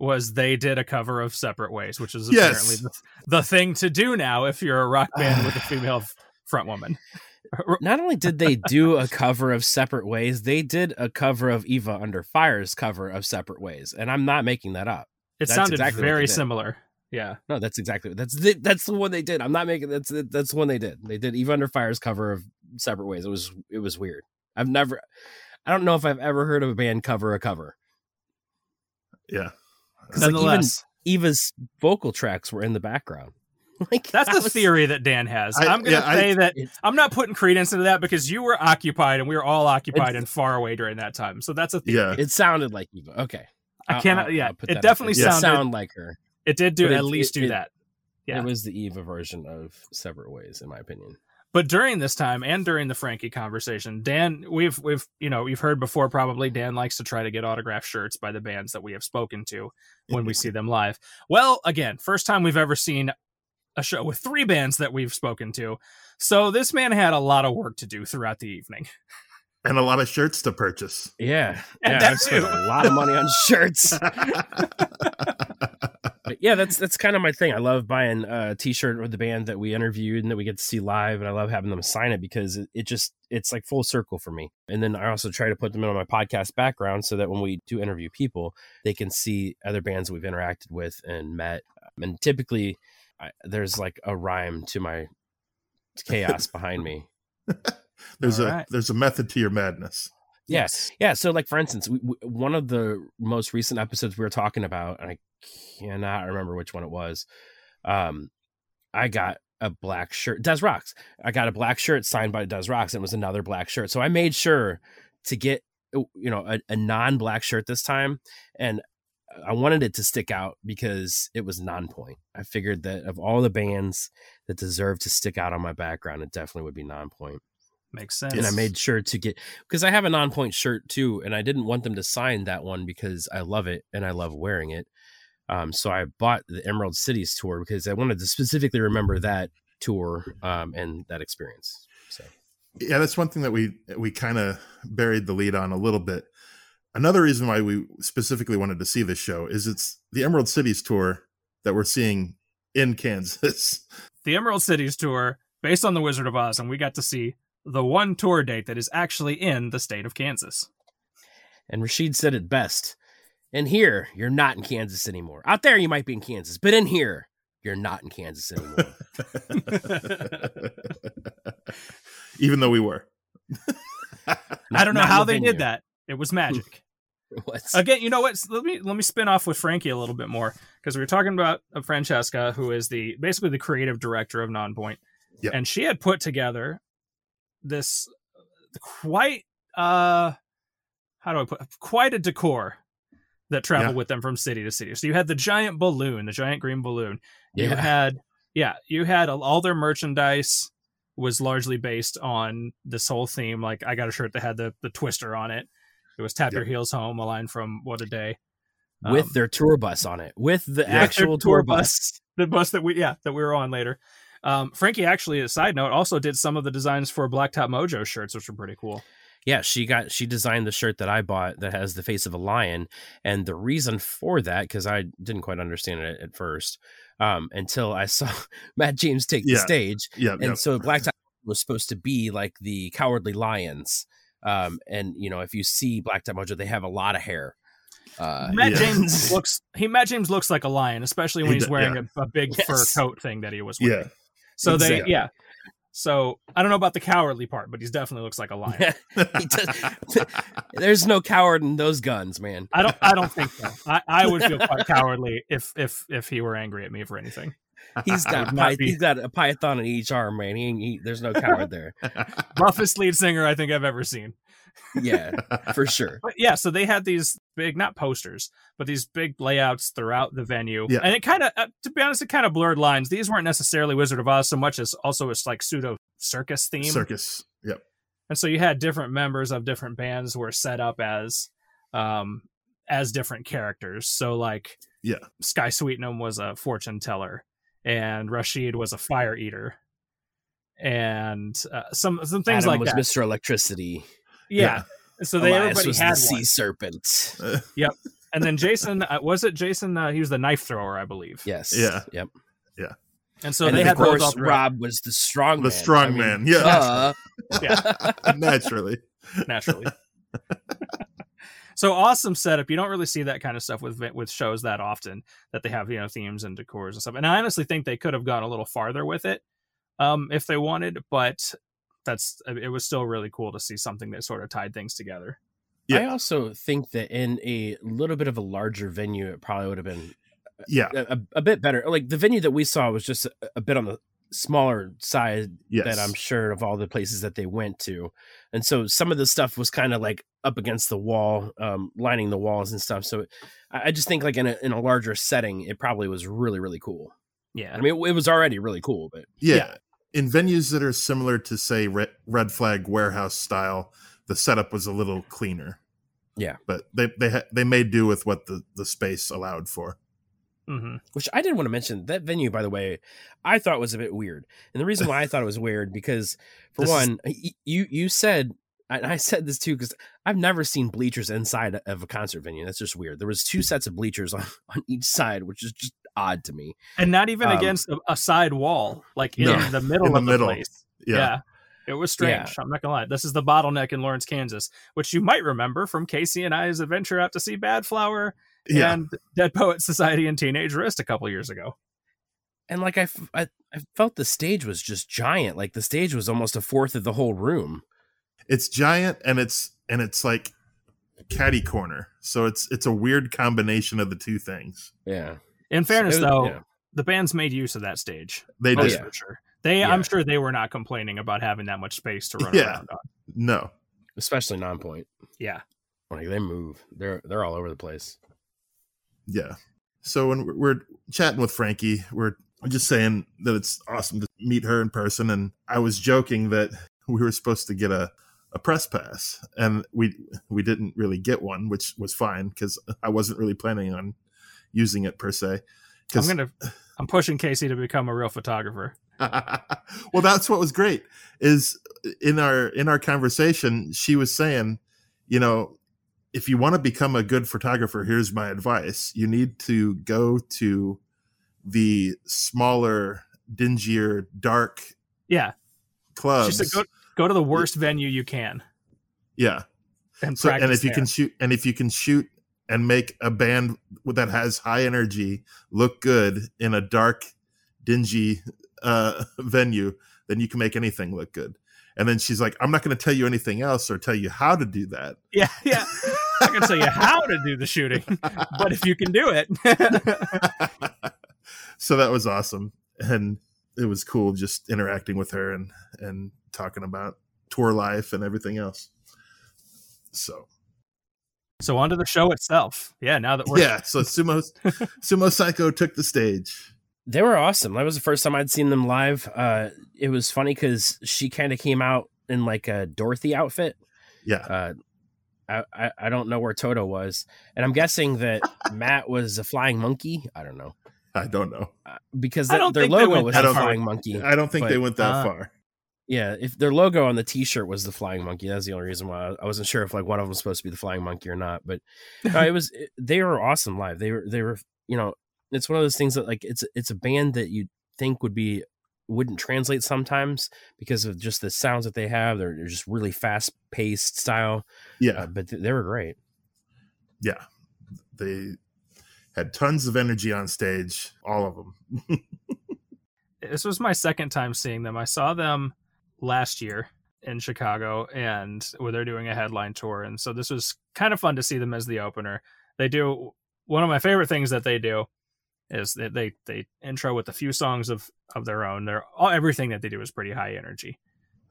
was they did a cover of Separate Ways, which is Yes. apparently the, the thing to do now if you're a rock band with a female front woman. not only did they do a cover of Separate Ways, they did a cover of Eva Under Fire's cover of Separate Ways, and I'm not making that up. It That's sounded exactly very similar. Yeah. No, that's exactly that's the, that's the one they did. I'm not making that's that's the one they did. They did Eva Under Fire's cover of Separate Ways. It was it was weird. I've never, I don't know if I've ever heard of a band cover a cover. Yeah. 'Cause, like, even Nonetheless, Eva's vocal tracks were in the background. Like that's that the was- theory that Dan has. I- I, am going to yeah, I- say that It's- I'm not putting credence into that because you were occupied and we were all occupied It's- and far away during that time. So that's a theory. Yeah. It sounded like Eva. Okay, I I'll- cannot. I'll- yeah, I'll put it definitely there. It sounded. sound like her. it did do but at least it- do it- that. Yeah. It was the Eva version of Separate Ways, in my opinion. But during this time and during the Frankie conversation, Dan, we've we've you know you've heard before probably Dan likes to try to get autographed shirts by the bands that we have spoken to when we mm-hmm. see them live. Well, again, first time we've ever seen a show with three bands that we've spoken to. So this man had a lot of work to do throughout the evening. And a lot of shirts to purchase. Yeah, And yeah, that I've spent a lot of money on shirts. But yeah, that's that's kind of my thing. I love buying a T-shirt with the band that we interviewed and that we get to see live, and I love having them sign it because it, it just it's like full circle for me. And then I also try to put them in my podcast background so that when we do interview people, they can see other bands we've interacted with and met. Um, and typically, I, there's like a rhyme to my chaos behind me. there's All a right. there's a method to your madness. Yes. Yeah. So, like for instance, we, we, one of the most recent episodes we were talking about, and I cannot remember which one it was. Um, I got a black shirt. Does Rocks. I got a black shirt signed by Does Rocks, and it was another black shirt. So I made sure to get you know a, a non-black shirt this time, and I wanted it to stick out because it was Nonpoint. I figured that of all the bands that deserve to stick out on my background, it definitely would be Nonpoint Makes sense. and I made sure to get because I have a Nonpoint shirt too, and I didn't want them to sign that one because I love it and I love wearing it. Um, so I bought the Emerald Cities tour because I wanted to specifically remember that tour um, and that experience. So Yeah, that's one thing that we we kind of buried the lead on a little bit. Another reason why we specifically wanted to see this show is it's the Emerald Cities tour that we're seeing in Kansas. the Emerald Cities tour based on the Wizard of Oz, and we got to see the one tour date that is actually in the state of Kansas. and Rasheed said it best. In here, you're not in Kansas anymore. Out there, you might be in Kansas, but in here, you're not in Kansas anymore. Even though we were. I don't know how they did that. It was magic. What's- Again, you know what? Let me let me spin off with Frankie a little bit more because we were talking about uh, Francesca, who is the basically the creative director of Nonpoint, Yep. and she had put together this quite uh how do I put quite a decor that traveled Yeah. with them from city to city. So you had the giant balloon, the giant green balloon. You Yeah. had yeah, you had all their merchandise was largely based on this whole theme. Like I got a shirt that had the the twister on it. It was "Tap Your Heels Home," a line from What a Day. with Um, their tour bus on it, with the Yeah. actual tour tour bus. the bus that we yeah that we were on later. Um, Frankie actually, a side note, also did some of the designs for Blacktop Mojo shirts, which were pretty cool. Yeah, she got she designed the shirt that I bought that has the face of a lion, and the reason for that because I didn't quite understand it at first um, until I saw Matt James take the stage, Yeah. and so Black Blacktop was supposed to be like the cowardly lions, um, and you know if you see Black Blacktop Mojo, they have a lot of hair. Uh, Matt yeah. James looks he Matt James looks like a lion, especially when He he's d- wearing yeah. a, a big Yes. fur coat thing that he was wearing. Yeah. So they yeah. So I don't know about the cowardly part, but he definitely looks like a lion. Does- There's no coward in those guns, man. I don't I don't think so. I, I would feel quite cowardly if if if he were angry at me for anything. He's got py- be- he's got a python in each arm, man. He, he there's no coward there. Roughest lead singer I think I've ever seen. Yeah, for sure. But yeah, so they had these big, not posters, but these big layouts throughout the venue. Yeah. And it kind of, uh, to be honest, it kind of blurred lines. These weren't necessarily Wizard of Oz so much as also it's like pseudo circus theme. Circus. Yep. And so you had different members of different bands were set up as, um, as different characters. So like, Yeah. Skye Sweetnam was a fortune teller, and Rasheed was a fire eater, and uh, some some things Adam like was that. Mr. Electricity. Yeah. So they Elias everybody was had the one. sea serpent. Yep. And then Jason, uh, was it Jason? Uh, he was the knife thrower, I believe. Yes. Yeah. Yep. Yeah. And so and they had of both course all. Rob was the strong The man. strong I mean, man, yeah. duh. Yeah. Naturally. naturally. so awesome setup. You don't really see that kind of stuff with with shows that often that they have you know themes and decors and stuff. And I honestly think they could have gone a little farther with it um, if they wanted, but that's it was still really cool to see something that sort of tied things together. I also think that in a little bit of a larger venue, it probably would have been Yeah. a, a- a bit better. Like the venue that we saw was just a, a bit on the smaller side Yes. that I'm sure of all the places that they went to. And so some of the stuff was kind of like up against the wall, um, lining the walls and stuff. So I, I just think like in a, in a larger setting, it probably was really, really cool. Yeah, I mean, it, it was already really cool, but yeah. Yeah. In venues that are similar to say Red, Red Flag Warehouse style, the setup was a little cleaner. Yeah. But they they ha- they made do with what the the space allowed for. hmm which I didn't want to mention that venue, by the way, I thought was a bit weird. And the reason why I thought it was weird because, for This one, y- you you said, and I said this too because I've never seen bleachers inside of a concert venue. That's just weird. There was two sets of bleachers on, on each side, which is just odd to me. and not even Um, against a, a side wall, like in No, the middle in the of the middle. place. Yeah. yeah. It was strange. Yeah. I'm not gonna lie. This is the bottleneck in Lawrence, Kansas, which you might remember from Casey and I's adventure out to see Badflower Yeah. and Dead Poet Society and Teenage Wrist a couple years ago. And like I, f- I, I felt the stage was just giant. Like the stage was almost a fourth of the whole room. it's giant and it's and it's like caddy corner. So it's it's a weird combination of the two things. Yeah. In fairness, It was- though, yeah. the band's made use of that stage. They did yeah. for sure. They, Yeah. I'm sure they were not complaining about having that much space to run Yeah. around on. no. especially Nonpoint. Yeah, Like they move. They're they're all over the place. Yeah. So when we're- we're chatting with Frankie, we're just saying that it's awesome to meet her in person. And I was joking that we were supposed to get a, a press pass, and we we didn't really get one, which was fine because I wasn't really planning on using it per se. I'm gonna, I'm pushing Casey to become a real photographer. well, that's what was great. Is in our in our conversation, she was saying, you know, if you want to become a good photographer, here's my advice: you need to go to the smaller, dingier, dark Yeah, clubs. she said go, go to the worst venue you can yeah. and So, and if you can shoot, and if you can shoot and make a band that has high energy look good in a dark, dingy uh, venue, then you can make anything look good. And then she's like, "I'm not going to tell you anything else or tell you how to do that." Yeah, yeah. I can tell you how to do the shooting, but if you can do it, so that was awesome, and it was cool just interacting with her and and talking about tour life and everything else. So so onto the show itself. Yeah, now that we're yeah, so sumo Sumo Cyco took the stage. They were awesome. That was the first time I'd seen them live. Uh, it was funny because she kind of came out in like a Dorothy outfit. Yeah, Uh, I, I I don't know where Toto was, and I'm guessing that Matt was a flying monkey. I don't know I don't know. uh, because I their, don't their think they logo went was that the far. flying monkey. I don't think they went that uh, far. Yeah, if their logo on the T-shirt was the flying monkey, that's the only reason why I wasn't sure if like one of them was supposed to be the flying monkey or not. But no, it was it- they were awesome live. They were they were you know it's one of those things that like it's it's a band that you think would be wouldn't translate sometimes because of just the sounds that they have. They're, they're just really fast paced style, Yeah, uh, but th- they were great. yeah. They had tons of energy on stage, all of them. this was my second time seeing them. I saw them last year in Chicago and where they're doing a headline tour. And so this was kind of fun to see them as the opener. They do one of my favorite things that they do is that they they intro with a few songs of of their own. They're all everything that they do is pretty high energy.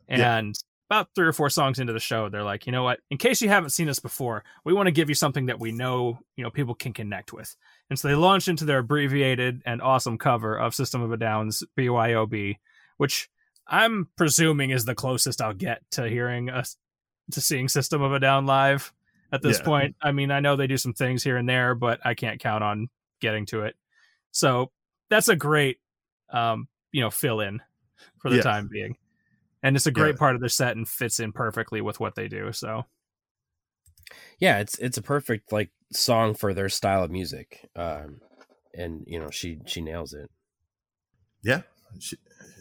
Yeah. And about three or four songs into the show, they're like, you know what? In case you haven't seen us before, we want to give you something that we know, you know, people can connect with. And so they launch into their abbreviated and awesome cover of System of a Down's BYOB, which I'm presuming is the closest I'll get to hearing us to seeing System of a Down live at this Yeah. point. I mean, I know they do some things here and there, but I can't count on getting to it. So that's a great um, you know, fill in for the Yeah. time being. And it's a great Yeah. part of their set and fits in perfectly with what they do. So Yeah, it's it's a perfect like song for their style of music, um, and you know she she nails it. Yeah, she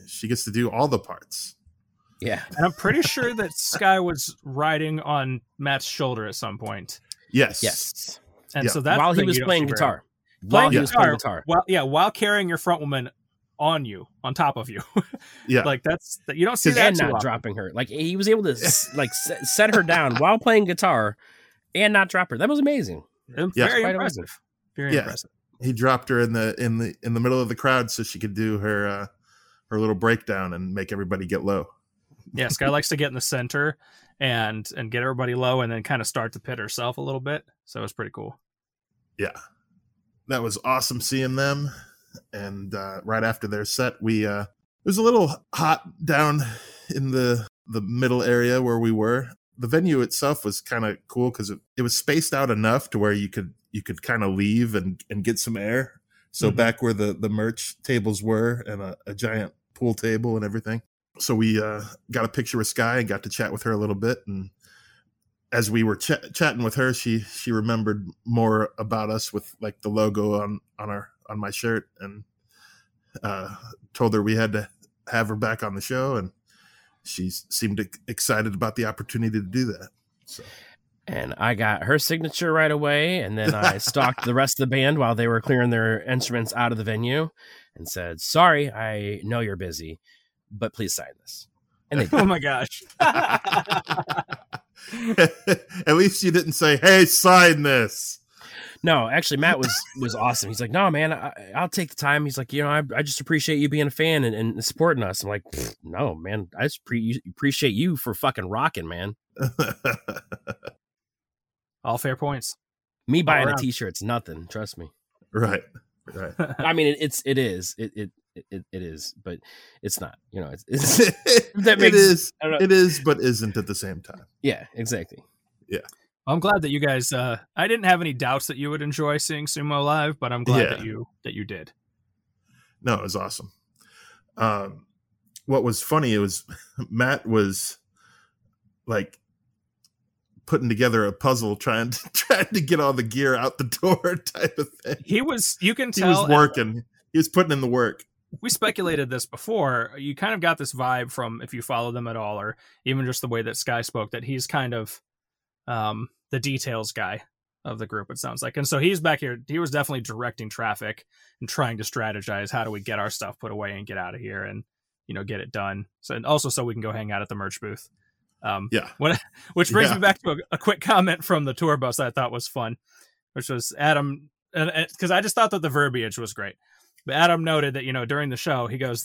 she gets to do all the parts. Yeah. And I'm pretty sure that Skye was riding on Matt's shoulder at some point. Yes. Yes. And Yeah. so that's while he was playing guitar. often. While Playing he was playing guitar, guitar. Well, yeah, while carrying your front woman on you, on top of you. Yeah. like that's you don't see that and not often. dropping her. Like he was able to s- like set, set her down while playing guitar and not drop her. That was amazing. Yeah. Very Quite impressive. Very Yeah. impressive. he dropped her in the in the in the middle of the crowd so she could do her uh her little breakdown and make everybody get low. Yeah, Skye likes to get in the center and and get everybody low and then kind of start to pit herself a little bit. So it was pretty cool. Yeah. That was awesome seeing them. And uh right after their set, we uh it was a little hot down in the the middle area where we were. The venue itself was kind of cool because it, it was spaced out enough to where you could you could kind of leave and and get some air. So Mhm. back where the the merch tables were and a, a giant pool table and everything. So we uh got a picture with Skye and got to chat with her a little bit and as we were ch- chatting with her, she she remembered more about us with like the logo on on our on my shirt, and uh, told her we had to have her back on the show, and she seemed excited about the opportunity to do that. So And I got her signature right away. And then I stalked the rest of the band while they were clearing their instruments out of the venue and said, Sorry, I know you're busy, but please sign this. And they oh did. Oh my gosh. at least you didn't say, "Hey, sign this." No, actually, Matt was was awesome. He's like, "No, man, I, I'll take the time." He's like, "You know, I, I just appreciate you being a fan and, and supporting us." I'm like, "No, man, I just pre- appreciate you for fucking rocking, man. All fair points. Me buying a around. T-shirt's nothing. Trust me. right, right. I mean, it, it's it is it, it it it is, but it's not. You know, it's, it's it makes- is. I don't know. It is, but isn't at the same time. yeah, exactly. Yeah. I'm glad that you guys uh I didn't have any doubts that you would enjoy seeing sumo live, but I'm glad Yeah. that you that you did. No, it was awesome. Um, what was funny it was Matt was like putting together a puzzle, trying to trying to get all the gear out the door, type of thing. He was you can tell He was working. He was putting in the work. we speculated this before. You kind of got this vibe from if you follow them at all, or even just the way that Skye spoke, that he's kind of um, the details guy of the group. It sounds like, and so he's back here. He was definitely directing traffic and trying to strategize how do we get our stuff put away and get out of here, and you know get it done. So and also so we can go hang out at the merch booth. Um, Yeah. what, which brings Yeah. me back to a, a quick comment from the tour bus that I thought was fun, which was Adam, because I just thought that the verbiage was great. But Adam noted that you know during the show he goes,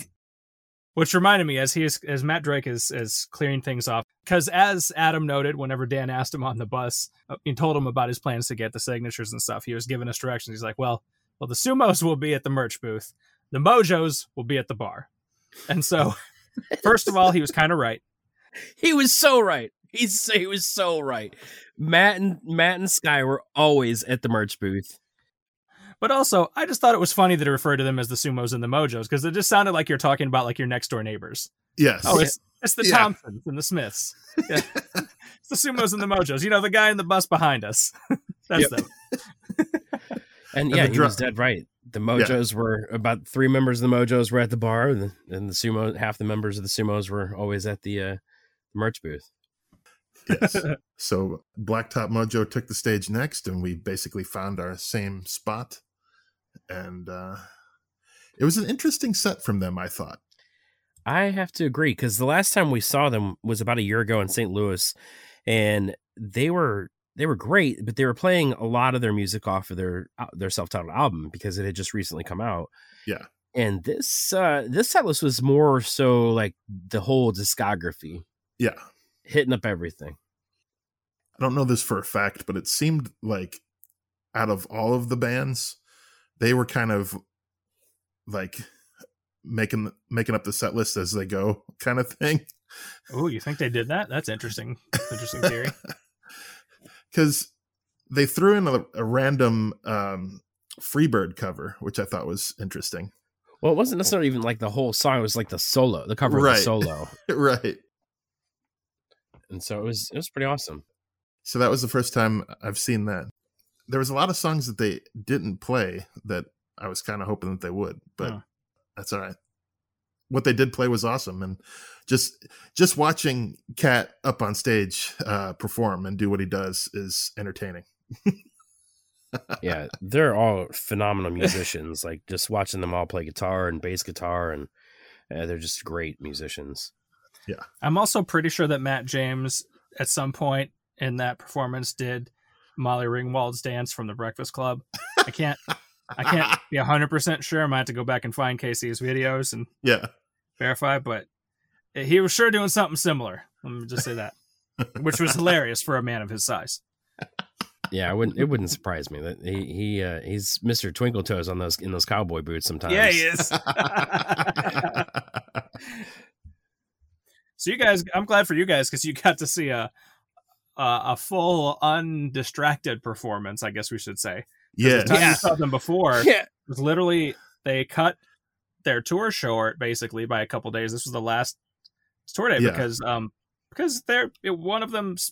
which reminded me as he is as Matt Drake is is clearing things off because as Adam noted, whenever Dan asked him on the bus, uh, he told him about his plans to get the signatures and stuff. He was giving us directions. He's like, well, well, the sumos will be at the merch booth, the mojos will be at the bar, and so first of all, he was kind of right. He was so right. He's he was so right. Matt and Matt and Skye were always at the merch booth. But also, I just thought it was funny that he referred to them as the sumos and the mojos because it just sounded like you're talking about like your next door neighbors. Yes. Oh, it's it's the Yeah. Thompsons and the Smiths. Yeah. it's the sumos and the mojos. You know, the guy in the bus behind us. That's them. And And yeah, the he drum- was dead right. The Mojos were about three members of the Mojos were at the bar, and the, and the sumo half the members of the sumos were always at the uh, merch booth. yes. So Blacktop Mojo took the stage next, and we basically found our same spot. And uh, it was an interesting set from them, I thought. I have to agree because the last time we saw them was about a year ago in St. Louis, and they were they were great, but they were playing a lot of their music off of their uh, their self titled album because it had just recently come out. Yeah. and this uh this set list was more so like the whole discography, Yeah. hitting up everything. I don't know this for a fact, but it seemed like out of all of the bands, they were kind of like making making up the set list as they go kind of thing. Oh, you think they did that? That's interesting. Interesting theory. Because they threw in a, a random um, Freebird cover, which I thought was interesting. Well, it wasn't necessarily even like the whole song; it was like the solo, the cover of the solo, right. And so it was it was pretty awesome. So that was the first time I've seen that. There was a lot of songs that they didn't play that I was kind of hoping that they would, but Huh. that's all right. what they did play was awesome, and just just watching Cat up on stage uh, perform and do what he does is entertaining. yeah, they're all phenomenal musicians. like just watching them all play guitar and bass guitar, and uh, they're just great musicians. I'm also pretty sure that Matt James at some point in that performance did Molly Ringwald's dance from the Breakfast Club. I can't I can't be 100% sure. I might have to go back and find Casey's videos and Yeah, verify, but he was sure doing something similar. Let me just say that. Which was hilarious for a man of his size. Yeah, I wouldn't. It wouldn't surprise me that he he uh, he's Mister Twinkle Toes on those in those cowboy boots sometimes. Yeah, he is. so you guys, I'm glad for you guys because you got to see a, a a full undistracted performance. I guess we should say. yeah, The time Yeah. you saw them before Yeah, was literally they cut their tour short basically by a couple days. This was the last tour day Yeah. because um because they're it, one of them's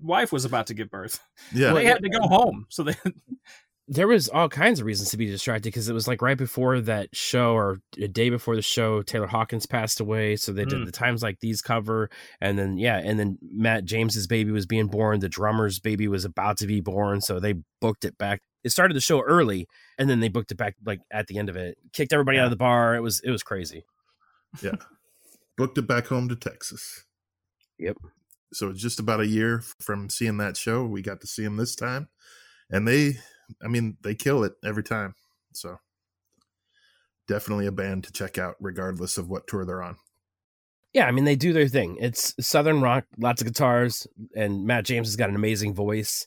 wife was about to give birth. yeah, They had to go home, so they there was all kinds of reasons to be distracted because it was like right before that show or a day before the show taylor hawkins passed away so they did Mm. the times like these cover and then yeah and then matt james's baby was being born the drummer's baby was about to be born so they booked it back it started the show early and then they booked it back like at the end of it kicked everybody out of the bar it was it was crazy Yeah. booked it back home to Texas. Yep. So it's just about a year from seeing that show. We got to see them this time, and they, I mean, they kill it every time. So definitely a band to check out, regardless of what tour they're on. yeah i mean they do their thing it's southern rock lots of guitars and matt james has got an amazing voice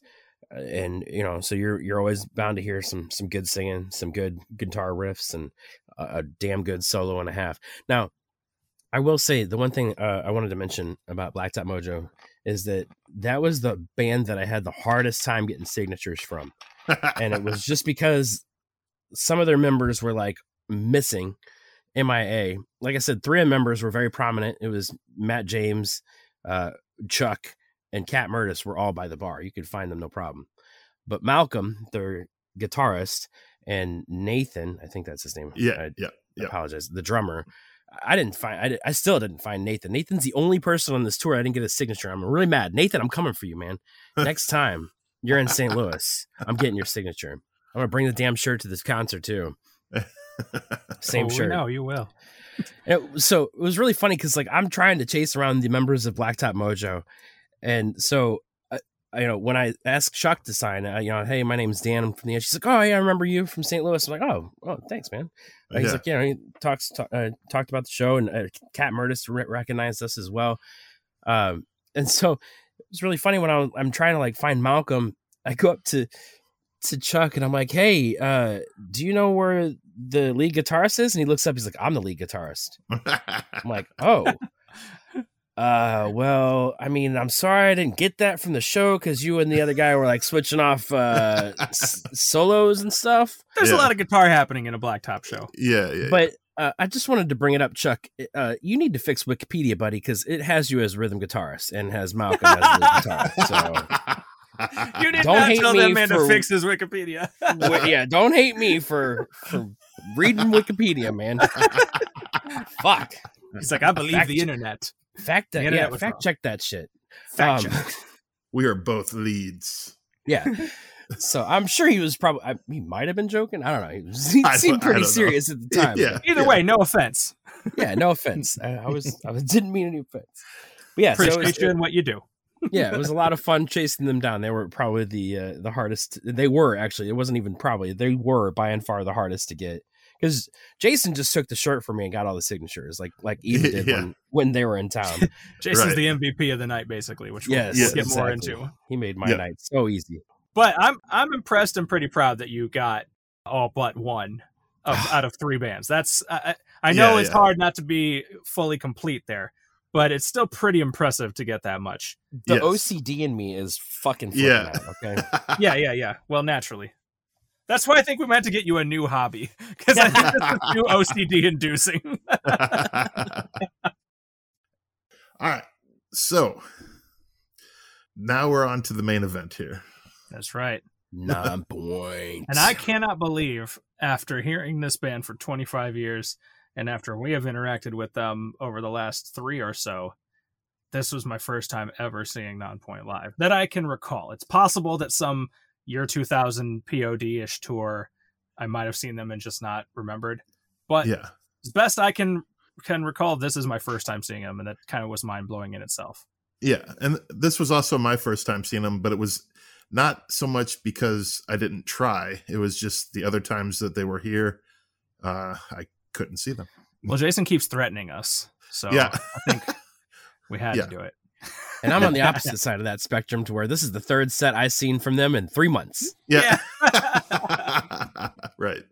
uh, and you know so you're you're always bound to hear some some good singing some good guitar riffs and a, a damn good solo and a half now i will say the one thing uh, i wanted to mention about blacktop mojo is that that was the band that i had the hardest time getting signatures from and it was just because some of their members were like missing MIA. Like I said, three of the members were very prominent. It was Matt James, uh, Chuck, and Cat Mertes were all by the bar. You could find them no problem. But Malcolm, their guitarist, and Nathan, I think that's his name. yeah, I yeah, yeah. apologize. The drummer. I didn't find. I, di- I still didn't find Nathan. Nathan's the only person on this tour I didn't get a signature. I'm really mad. Nathan, I'm coming for you, man. Next time you're in St. Louis, I'm getting your signature. I'm gonna bring the damn shirt to this concert too. Same oh, shirt. No, you will. It- so it was really funny because like I'm trying to chase around the members of Blacktop Mojo, and so I, I- you know when I asked Chuck to sign, uh, you know, hey, my name's Dan I'm from the. Itch. She's like, oh yeah, I remember you from St. Louis. I'm like, oh, oh, thanks, man. And he's Yeah. like, yeah, he talks ta- uh, talked about the show, and uh, Cat Mertes re- recognized us as well. Um, and so it was really funny when I was, I'm trying to like find Malcolm. I go up to to Chuck and I'm like, hey, uh, do you know where the lead guitarist is? And he looks up, he's like, I'm the lead guitarist. I'm like, oh. Uh, well, I mean, I'm sorry I didn't get that from the show because you and the other guy were like switching off uh s- solos and stuff. There's Yeah. a lot of guitar happening in a blacktop show. yeah, yeah. But uh, I just wanted to bring it up, Chuck. Uh, you need to fix Wikipedia, buddy, because it has you as rhythm guitarist and has Malcolm as lead guitarist. So You did Don't not hate tell that me man for- to fix his Wikipedia. Yeah, don't hate me for for reading Wikipedia, man. Fuck. He's like, I believe Fact the check. internet. Fact The that, internet yeah, fact wrong. check that shit. Fact Um, check. we are both leads. Yeah. So I'm sure he was probably I, he might have been joking. I don't know. He, was, he seemed I pretty don't know. serious at the time. Yeah. Either way, no offense. yeah. No offense. I, I was I didn't mean any offense. But yeah, so it Appreciate was, you and what you do. yeah, it was a lot of fun chasing them down. They were probably the uh, the hardest. They were actually. It wasn't even probably. They were by and far the hardest to get because Jason just took the shirt for me and got all the signatures, like like Eva did Yeah. when when they were in town. Jason's Right. the MVP of the night, basically, which we'll, Yes, we'll get more into. He made my Yeah. night so easy. But I'm I'm impressed and pretty proud that you got all but one of, out of three bands. That's I, I I know Yeah, it's yeah. hard not to be fully complete there, but it's still pretty impressive to get that much. The Yes. OCD in me is fucking Yeah. out, okay. Yeah, yeah, yeah. Well, naturally. That's why I think we meant to get you a new hobby because I think this is too OCD inducing. All right. So now we're on to the main event here. That's right. Nine points. And I cannot believe after hearing this band for 25 years and after we have interacted with them over the last three or so, this was my first time ever seeing Nonpoint live that I can recall. It's possible that some year 2000 POD ish tour, I might have seen them and just not remembered. But Yeah. as best I can can recall, this is my first time seeing them, and that kind of was mind blowing in itself. Yeah, and this was also my first time seeing them, but it was not so much because I didn't try. It was just the other times that they were here, uh, I couldn't see them. Well, Jason keeps threatening us, so Yeah. I think we had Yeah. to do it. And I'm on the opposite side of that spectrum to where this is the third set I've seen from them in three months. Yeah, right.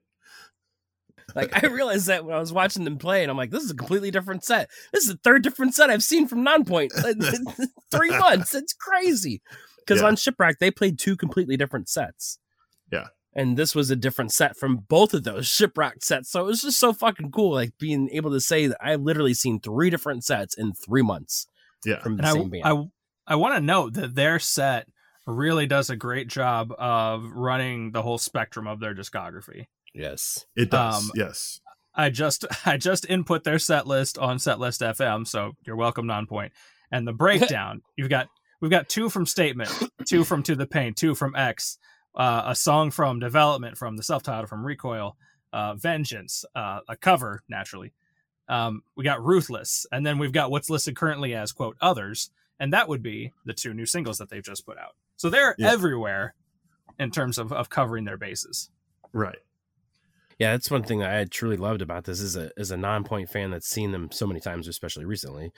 Like I realized that when I was watching them play, and I'm like, this is a completely different set. This is the third different set I've seen from Nonpoint. in three months. It's crazy. Because Yeah. on ShipRocked, they played two completely different sets. Yeah. And this was a different set from both of those ShipRocked sets. So it was just so fucking cool, like being able to say that I've literally seen three different sets in three months Yeah, from the And same band. I, I, I want to note that their set really does a great job of running the whole spectrum of their discography. yes. it does. Um, yes, I just I just input their set list on Setlist FM, so you're welcome, Nonpoint. And the breakdown, you've got we've got two from Statement, two from To the Pain, two from X, uh, a song from Development from the self-titled from Recoil, uh, Vengeance, uh, a cover naturally. Um, we got Ruthless, and then we've got what's listed currently as quote others, and that would be the two new singles that they've just put out. So they're Yeah. everywhere in terms of, of covering their bases. right. Yeah, that's one thing that I truly loved about this is a as a Nonpoint fan that's seen them so many times, especially recently.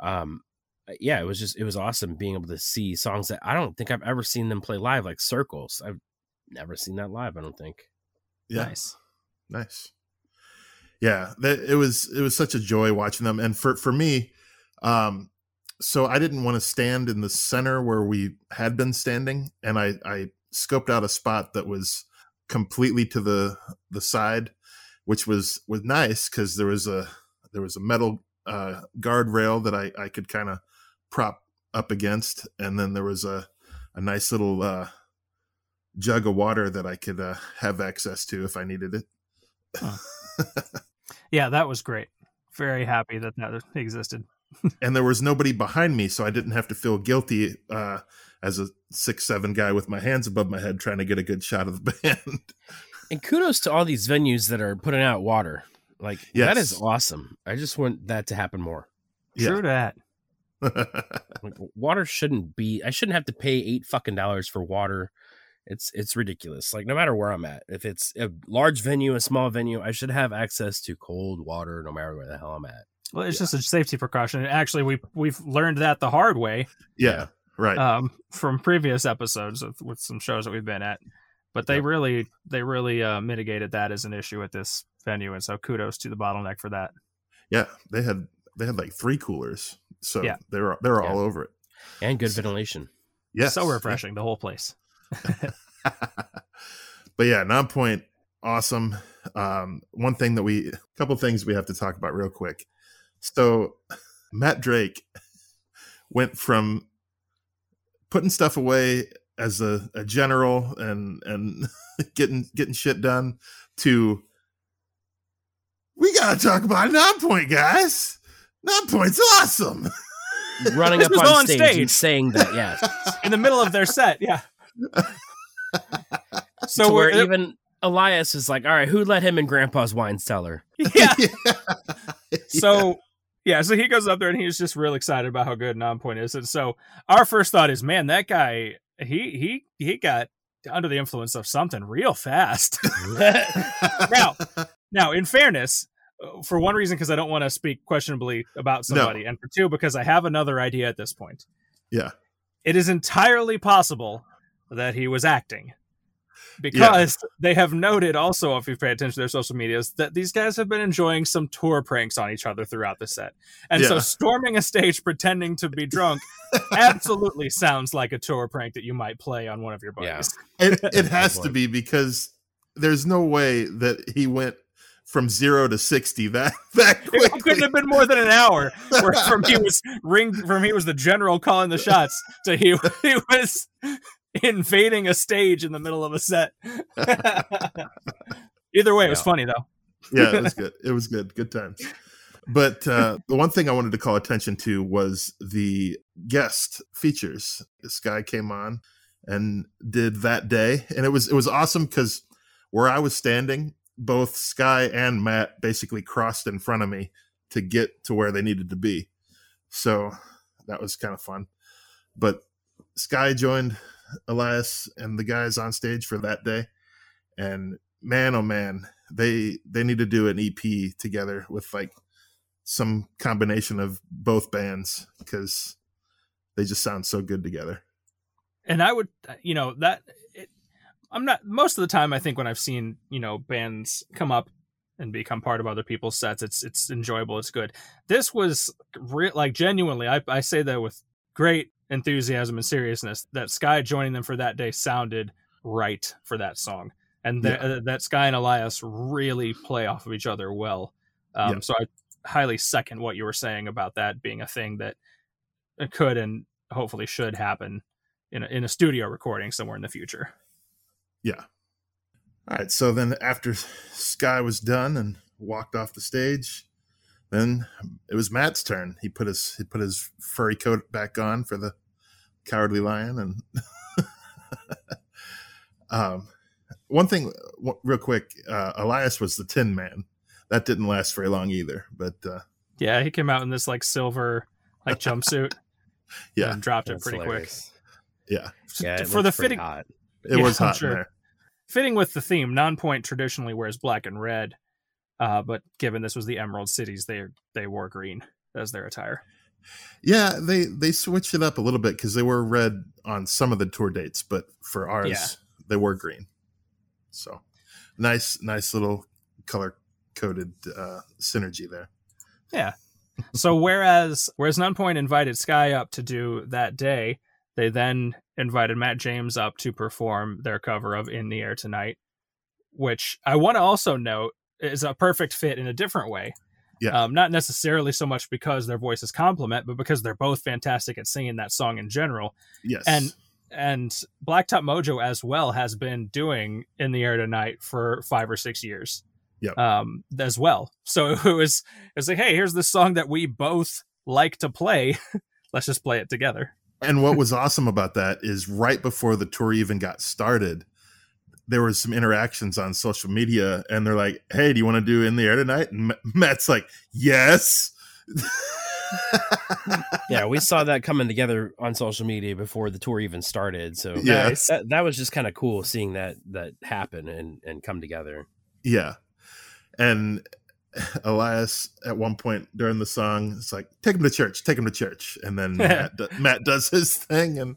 Um, yeah, it was just it was awesome being able to see songs that I don't think I've ever seen them play live, like Circles. I've never seen that live. I don't think. Yeah, Nice. nice. Yeah, that, it was it was such a joy watching them, and for for me, um, so I didn't want to stand in the center where we had been standing, and I I scoped out a spot that was completely to the the side, which was was nice because there was a there was a metal uh, guardrail that I I could kind of prop up against, and then there was a a nice little uh, jug of water that I could uh, have access to if I needed it. Yeah, that was great. Very happy that that existed. and there was nobody behind me, so I didn't have to feel guilty uh, as a six seven guy with my hands above my head trying to get a good shot of the band. And kudos to all these venues that are putting out water. Like that is awesome. I just want that to happen more. True that. Like water shouldn't be. I shouldn't have to pay eight fucking dollars for water. It's it's ridiculous. Like no matter where I'm at, if it's a large venue, a small venue, I should have access to cold water no matter where the hell I'm at. Well, it's just a safety precaution. And Actually, we we've learned that the hard way yeah, right. um, from previous episodes of, with some shows that we've been at. But they really they really uh, mitigated that as an issue at this venue, and so kudos to the bottleneck for that. yeah, they had they had like three coolers, so Yeah. they're they were Yeah. all over it. And good ventilation. Yes, so refreshing, the whole place. but yeah, Nonpoint, awesome. Um, one thing that we, a couple things we have to talk about real quick. So, Matt Drake went from putting stuff away as a, a general and and getting getting shit done to we gotta talk about Nonpoint, guys. Nonpoint's awesome. Running This up on, on stage, stage. and saying that, yes. In the middle of their set, yeah. So so where we're even Elias is like, all right, who let him in Grandpa's wine cellar? yeah. So yeah, so he goes up there and he's just real excited about how good Nonpoint is. And so our first thought is, man, that guy he he he got under the influence of something real fast. now, now, in fairness, uh, for one reason, because I don't want to speak questionably about No. somebody, and for two, because I have another idea at this point. Yeah. It is entirely possible that he was acting. Because they have noted also, if you pay attention to their social medias, that these guys have been enjoying some tour pranks on each other throughout the set. And so storming a stage pretending to be drunk absolutely sounds like a tour prank that you might play on one of your Yeah. buddies. it, it has to be because there's no way that he went from zero to 60 that that It couldn't have been more than an hour. Where from he was ring from he was the general calling the shots to he he was invading a stage in the middle of a set. Either way, it was Yeah. funny though. yeah, it was good. It was good. Good times. But uh, the one thing I wanted to call attention to was the guest features. This guy came on and did that day, and it was it was awesome because where I was standing, both Skye and Matt basically crossed in front of me to get to where they needed to be. So that was kind of fun. But Skye joined Elias and the guys on stage for that day, and man, oh man, they they need to do an EP together with like some combination of both bands because they just sound so good together. And I would, uh, you know, that I'm not most of the time. I think when I've seen you know bands come up and become part of other people's sets, it's it's enjoyable. It's good. This was re- like genuinely. I I say that with great enthusiasm and seriousness. That Skye joining them for that day sounded right for that song, and that yeah. uh, that Skye and Elias really play off of each other well. Um, yeah. So I highly second what you were saying about that being a thing that could and hopefully should happen in a, in a studio recording somewhere in the future. Yeah. All right. So then after Skye was done and walked off the stage, then it was Matt's turn. He put his he put his furry coat back on for the cowardly lion and um one thing real quick uh, elias was the tin man that didn't last very long either. But uh, yeah, he came out in this like silver like jumpsuit. yeah, and dropped it pretty hilarious. quick. Yeah, yeah for the fitting. Hot. It yeah, was hot sure. there. Fitting with the theme, Nonpoint traditionally wears black and red, uh, but given this was the Emerald Cities, they they wore green as their attire. Yeah, they they switched it up a little bit because they were red on some of the tour dates, but for ours, yeah. they were green. So nice, nice little color coded uh, synergy there. Yeah. So whereas whereas Nonpoint invited Skye up to do that day, they then invited Matt James up to perform their cover of In the Air Tonight, which I want to also note is a perfect fit in a different way. Yeah. Um, not necessarily so much because their voices complement, but because they're both fantastic at singing that song in general. Yes. And and Blacktop Mojo as well has been doing In the Air Tonight for five or six years yep. um, as well. So it was it was like, hey, here's this song that we both like to play. Let's just play it together. And what was awesome about that is right before the tour even got started, there was some interactions on social media, and they're like, "Hey, do you want to do in the air tonight?" And Matt's like, "Yes." yeah, we saw that coming together on social media before the tour even started. So yeah, that, that was just kind of cool seeing that that happen and and come together. Yeah, and Elias at one point during the song it's like take him to church take him to church. And then Matt, Matt does his thing and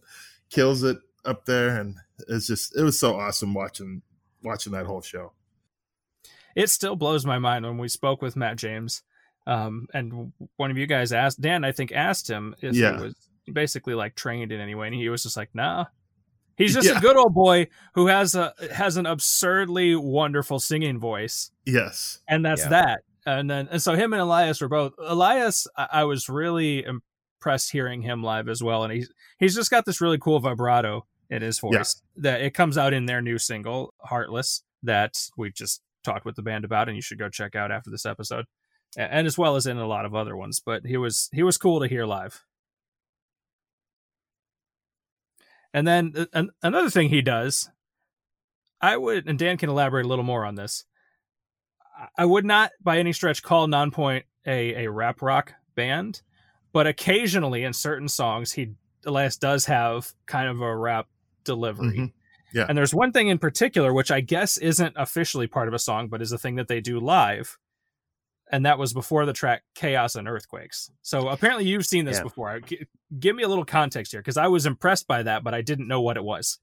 kills it up there. And it's just it was so awesome watching watching that whole show. It still blows my mind when we spoke with Matt James um, and one of you guys asked Dan I think asked him if yeah. he was basically like trained in any way. And he was just like nah He's just yeah. a good old boy who has a has an absurdly wonderful singing voice. Yes, and that's yeah. that. And then and so him and Elias were both. Elias, I, I, was really impressed hearing him live as well, and he's he's just got this really cool vibrato in his voice yeah. that it comes out in their new single "Heartless" that we just talked with the band about, and you should go check out after this episode, and as well as in a lot of other ones. But he was he was cool to hear live. And then uh, another thing he does, I would, and Dan can elaborate a little more on this. I would not, by any stretch, call Nonpoint a a rap rock band, but occasionally in certain songs, he Elias does have kind of a rap delivery. Mm-hmm. Yeah. And there's one thing in particular, which I guess isn't officially part of a song, but is a thing that they do live, and that was before the track chaos and earthquakes. So apparently you've seen this yeah. before. G- give me a little context here because i was impressed by that but i didn't know what it was.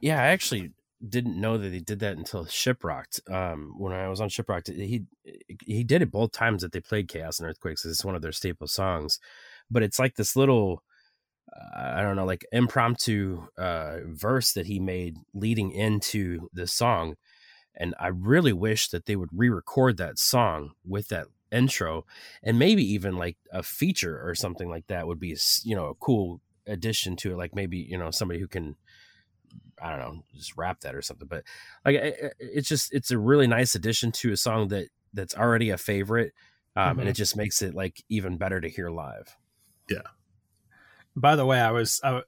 Yeah i actually didn't know that he did that until ShipRocked. Um, when i was on ShipRocked he he did it both times that they played chaos and earthquakes it's one of their staple songs. But it's like this little uh, i don't know like impromptu uh, verse that he made leading into the song and I really wish that they would re-record that song with that intro, and maybe even like a feature or something like that would be you know a cool addition to it. Like maybe you know somebody who can I don't know, just rap that or something. But like, it's just it's a really nice addition to a song that that's already a favorite, um, Mhm. and it just makes it like even better to hear live. Yeah. By the way, I was I,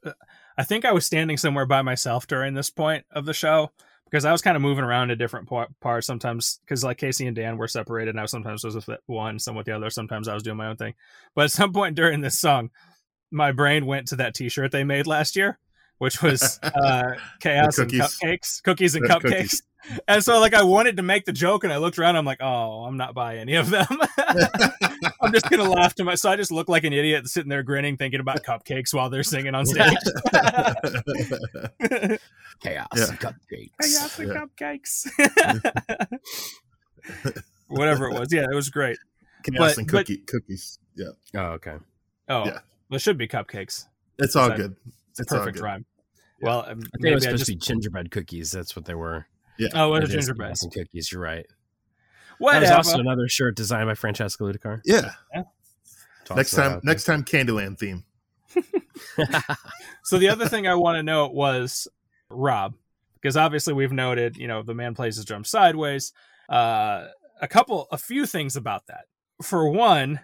I think I was standing somewhere by myself during this point of the show because I was kind of moving around to different parts sometimes because like Casey and Dan were separated and I sometimes was with one, some with the other, sometimes I was doing my own thing. But at some point during this song, my brain went to that T-shirt they made last year, which was uh, chaos and cupcakes, cookies and cupcakes. cookies. And so like I wanted to make the joke and I looked around, I'm like, oh, I'm not buying any of them. I'm just gonna laugh to my so I just look like an idiot sitting there grinning, thinking about cupcakes while they're singing on stage. Chaos Yeah. and cupcakes. Chaos and Yeah. cupcakes. Whatever it was. Yeah, it was great. Chaos But- and but- cookies. Yeah, Oh, okay. Oh, Yeah. well, it should be cupcakes. it's all That- good. It's It's all perfect good. rhyme. Well, um, I think maybe it was supposed just to be gingerbread cookies. That's what they were. Yeah. oh, it was gingerbread. chaos and cookies. You're right. That Whatever. was also another shirt designed by Francesca Ludicar. Yeah. Toss Next time, next time, Candyland theme. so the other thing I want to note was Rob, because obviously we've noted, you know, the man plays his drum sideways. Uh, a couple, a few things about that. For one,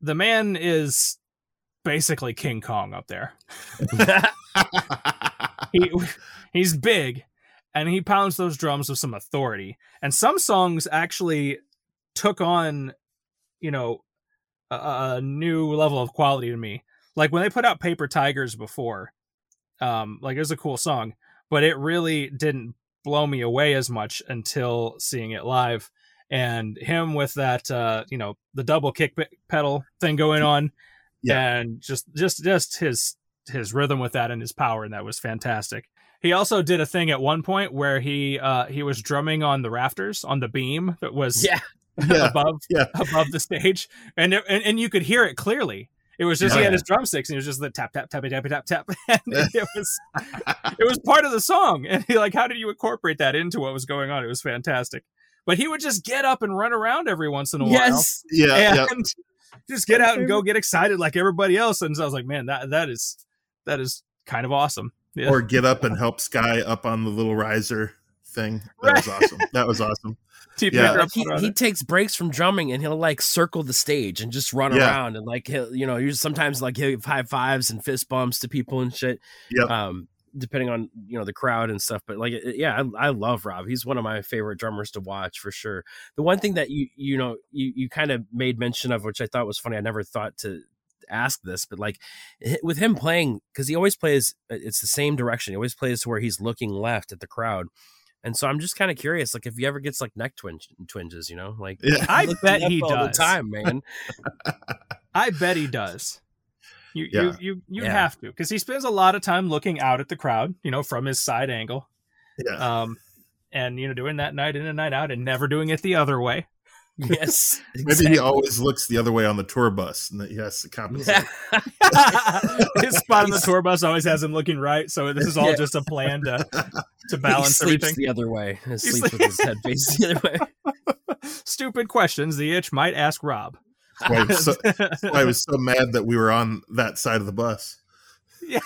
the man is basically King Kong up there. He he's big, and he pounds those drums with some authority. And some songs actually took on, you know, a, a new level of quality to me. Like when they put out Paper Tigers before, um, like it was a cool song, but it really didn't blow me away as much until seeing it live. And him with that, uh, you know, the double kick pe- pedal thing going on, Yeah. and just just just his his rhythm with that and his power, and that was fantastic. He also did a thing at one point where he uh, he was drumming on the rafters on the beam that was yeah. Yeah. above Yeah. above the stage, and, it, and and you could hear it clearly. It was just he Yeah. had his drumsticks, and it was just the tap tap tap tap tap tap, and it was it was part of the song. And he like, how did you incorporate that into what was going on? It was fantastic. But he would just get up and run around every once in a while, Yes. Yeah. yeah. and just get out and go get excited like everybody else. And so I was like, man, that that is that is kind of awesome. Yeah. Or get up and help Skye up on the little riser thing. That was awesome. That was awesome. Yeah. Like he, he takes breaks from drumming and he'll like circle the stage and just run Yeah. around and like he'll you know you sometimes like he'll give high fives and fist bumps to people and shit. Yeah. Um, depending on you know the crowd and stuff. But like yeah, I, I love Rob. He's one of my favorite drummers to watch for sure. The one thing that you you know you you kind of made mention of, which I thought was funny. I never thought to ask this, but like with him playing because he always plays uh, it's the same direction. He always plays to where he's looking left at the crowd. And so I'm just kind of curious, like if he ever gets like neck twinge, twinges, you know, like Yeah. I bet he all the does. time, man. I bet he does. You Yeah. you you you Yeah. have to because he spends a lot of time looking out at the crowd, you know, from his side angle, Yeah. um, and you know, doing that night in and night out, and never doing it the other way. Yes, Maybe he always looks the other way on the tour bus and that he has to compensate. his spot on the tour bus always has him looking right, so this is all Yeah. just a plan to to balance sleeps everything. the other way. He He sleeps sleep- with his head facing the other way. Stupid questions. The itch might ask Rob. That's I was so, I was so mad that we were on that side of the bus. Yeah,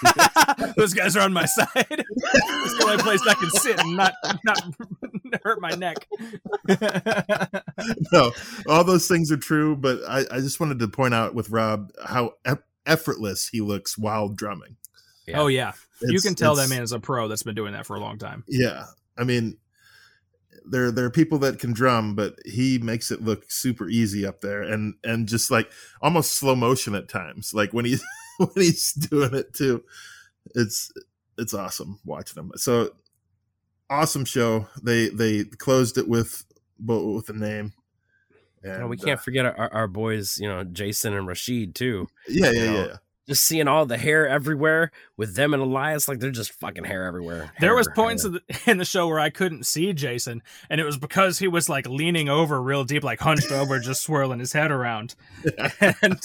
those guys are on my side. this is the only place I can sit and not not hurt my neck. No, all those things are true, but I, I just wanted to point out with Rob how e- effortless he looks while drumming. Oh yeah, you can tell that man is a pro that's been doing that for a long time. Yeah, I mean, there there are people that can drum, but he makes it look super easy up there, and and just like almost slow motion at times. Like when he's when he's doing it too, it's it's awesome watching him. So awesome show. They they closed it with with a name. You know, we can't uh, forget our, our boys, you know, Jason and Rasheed too. yeah, yeah, you know, yeah. Just seeing all the hair everywhere with them and Elias, like they're just fucking hair everywhere. There was points hair. of the, in the show where I couldn't see Jason, and it was because he was like leaning over real deep, like hunched over, just swirling his head around, and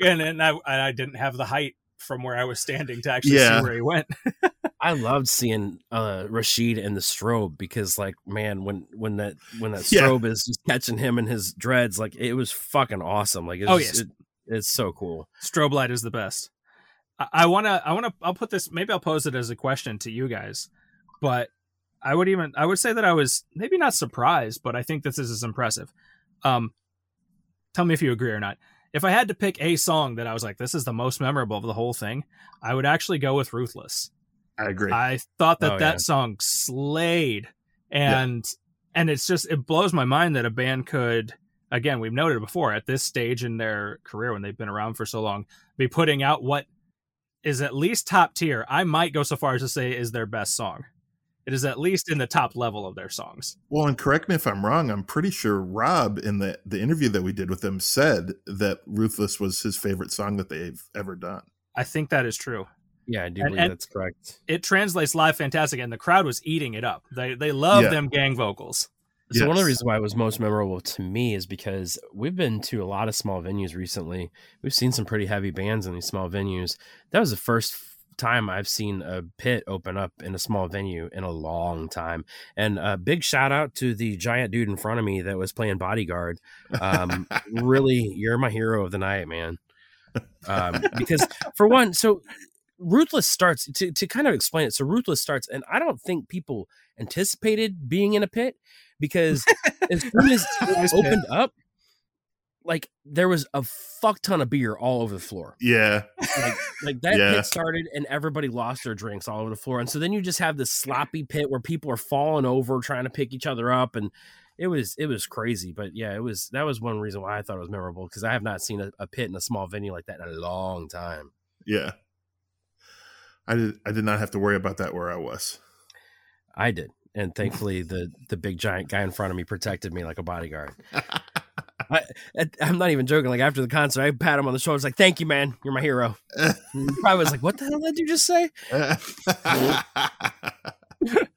and, and I and I didn't have the height from where I was standing to actually Yeah. see where he went. I loved seeing uh Rasheed and the strobe because like man when when that when that Yeah. strobe is just catching him and his dreads like it was fucking awesome like it's Oh, just- yes. it, it's so cool Strobe light is the best. I, I wanna, I wanna, I'll put this. Maybe I'll pose it as a question to you guys, but I would even, I would say that I was maybe not surprised, but I think this is impressive. Um, tell me if you agree or not. If I had to pick a song that I was like, this is the most memorable of the whole thing, I would actually go with "Ruthless." I agree. I thought that Oh, that yeah. song slayed, and and it's just it blows my mind that a band could. Again, we've noted it before at this stage in their career when they've been around for so long, be putting out what is at least top tier. I might go so far as to say is their best song. It is at least in the top level of their songs. Well, and correct me if I'm wrong. I'm pretty sure Rob in the the interview that we did with him said that "Ruthless" was his favorite song that they've ever done. I think that is true. Yeah, I do And- believe and- that's correct. It translates live fantastic, and the crowd was eating it up. They they love Yeah. them gang vocals. So one of the reasons why it was most memorable to me is because we've been to a lot of small venues recently. We've seen some pretty heavy bands in these small venues. That was the first time I've seen a pit open up in a small venue in a long time. And a big shout out to the giant dude in front of me that was playing bodyguard. Um, really, you're my hero of the night, man. Um, because for one, so Ruthless starts to, to kind of explain it. So Ruthless starts, and I don't think people anticipated being in a pit because as soon as it pit. opened up, like there was a fuck ton of beer all over the floor. Yeah, Like, like that Yeah. pit started and everybody lost their drinks all over the floor. And so then you just have this sloppy pit where people are falling over trying to pick each other up and it was it was crazy. But yeah, it was that was one reason why I thought it was memorable because I have not seen a, a pit in a small venue like that in a long time. yeah. I did. I did not have to worry about that where I was. I did. And thankfully the the big giant guy in front of me protected me like a bodyguard. I, I'm not even joking. Like after the concert, I pat him on the shoulder. I was like, "Thank you, man. You're my hero." I was like, "What the hell did you just say?"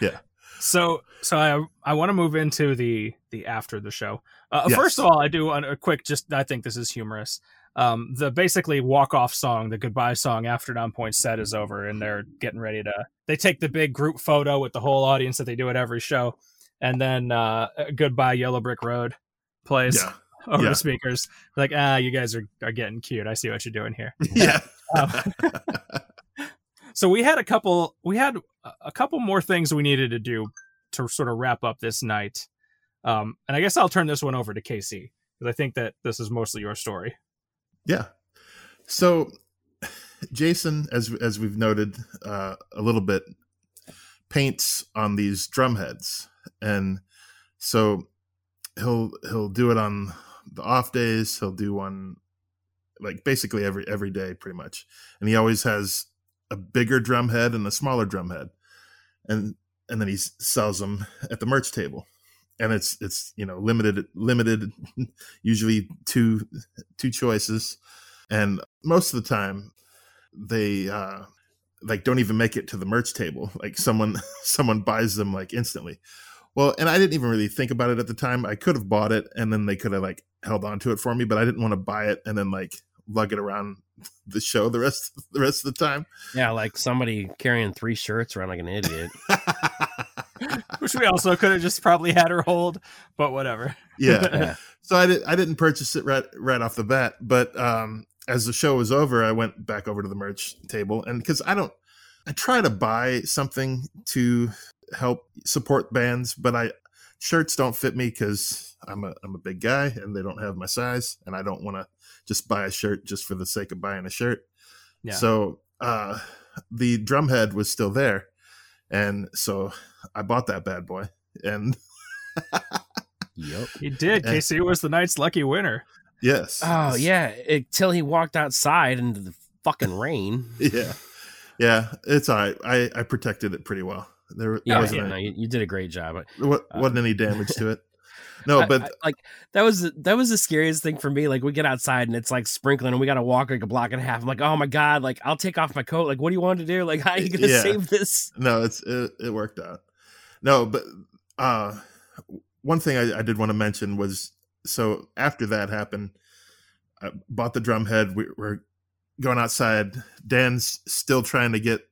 Yeah. So so I I want to move into the the after the show. Uh, Yes. First of all, I do want a quick just I think this is humorous. Um, the basically walk off song, the goodbye song after Nonpoint set is over, and they're getting ready to. They take the big group photo with the whole audience that they do at every show, and then uh, goodbye Yellow Brick Road plays yeah, over yeah. the speakers. Like ah, you guys are are getting cute. I see what you're doing here. yeah. Um, so we had a couple we had a- couple more things we needed to do to sort of wrap up this night um, and i guess i'll turn this one over to casey because i think that this is mostly your story Yeah. So Jason, as as we've noted uh, a little bit, paints on these drum heads, and so he'll he'll do it on the off days. He'll do one like basically every every day, pretty much, and he always has a bigger drum head and a smaller drum head, and and then he sells them at the merch table. And it's it's you know limited limited usually two two choices. And most of the time they uh like don't even make it to the merch table. Like someone someone buys them like instantly well and i didn't even really think about it at the time i could have bought it and then they could have like held on to it for me but i didn't want to buy it and then like lug it around the show the rest the rest of the time Yeah, like somebody carrying three shirts around like an idiot. which we also could have just probably had her hold but whatever yeah Yeah. so I did I didn't purchase it right right off the bat, but um as the show was over, I went back over to the merch table and because I don't I try to buy something to help support bands, but I shirts don't fit me because I'm a I'm a big guy and they don't have my size and I don't want to just buy a shirt just for the sake of buying a shirt. Yeah. So uh the drum head was still there. And so I bought that bad boy and Yep. he did casey was the night's lucky winner yes. Oh yeah, until he walked outside into the fucking rain. yeah yeah it's all right i i protected it pretty well there, there Yeah, wasn't, yeah, any- no, you, you did a great job. wa- uh, wasn't any damage to it no but I- like that was that was the scariest thing for me. Like we get outside and it's like sprinkling and we got to walk like a block and a half. I'm like, oh my god! Like I'll take off my coat. Like what do you want to do? Like how are you gonna Yeah. save this? no it's it, it worked out no but uh one thing I, I did want to mention was so after that happened i bought the drum head we, we're going outside dan's still trying to get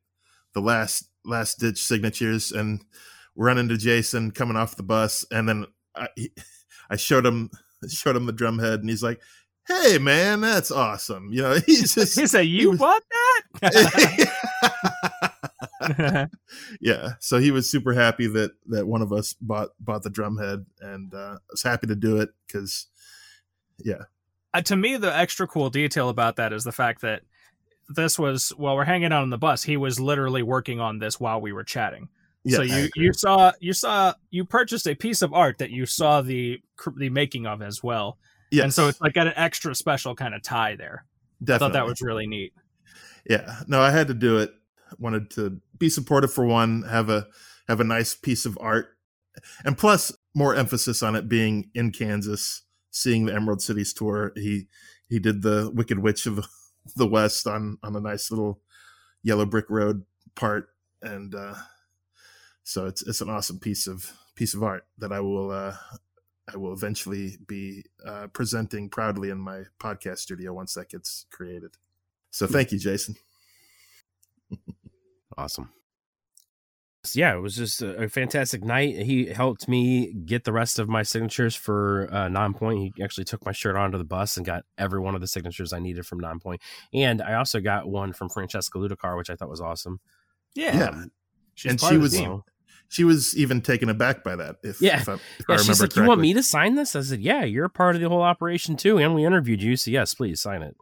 the last last ditch signatures and running into jason coming off the bus and then i he, i showed him showed him the drum head and he's like hey man that's awesome you know he's just he said you was- bought that yeah. So he was super happy that that one of us bought bought the drum head, and uh, was happy to do it because, yeah. Uh, to me, the extra cool detail about that is the fact that this was while we're hanging out on the bus. He was literally working on this while we were chatting. Yes. so you you saw you saw you purchased a piece of art that you saw the the making of as well, yes. and so it's like got an extra special kind of tie there. definitely I thought that was really neat. yeah no i had to do it wanted to be supportive for one have a have a nice piece of art and plus more emphasis on it being in kansas seeing the emerald cities tour he he did the wicked witch of the west on on a nice little yellow brick road part. And uh so it's it's an awesome piece of piece of art that i will uh i will eventually be uh presenting proudly in my podcast studio once that gets created. So thank you jason. Awesome. So, yeah, it was just a, a fantastic night. He helped me get the rest of my signatures for uh, Nonpoint. He actually took my shirt onto the bus and got every one of the signatures I needed from Nonpoint. And I also got one from Francesca Ludicar, which I thought was awesome. Yeah, yeah she's and part she of the was team. she was even taken aback by that. If, Yeah. if I, if I Yeah, remember she's like, correctly. "You want me to sign this?" I said, "Yeah, you're a part of the whole operation too, and we interviewed you, so yes, please sign it."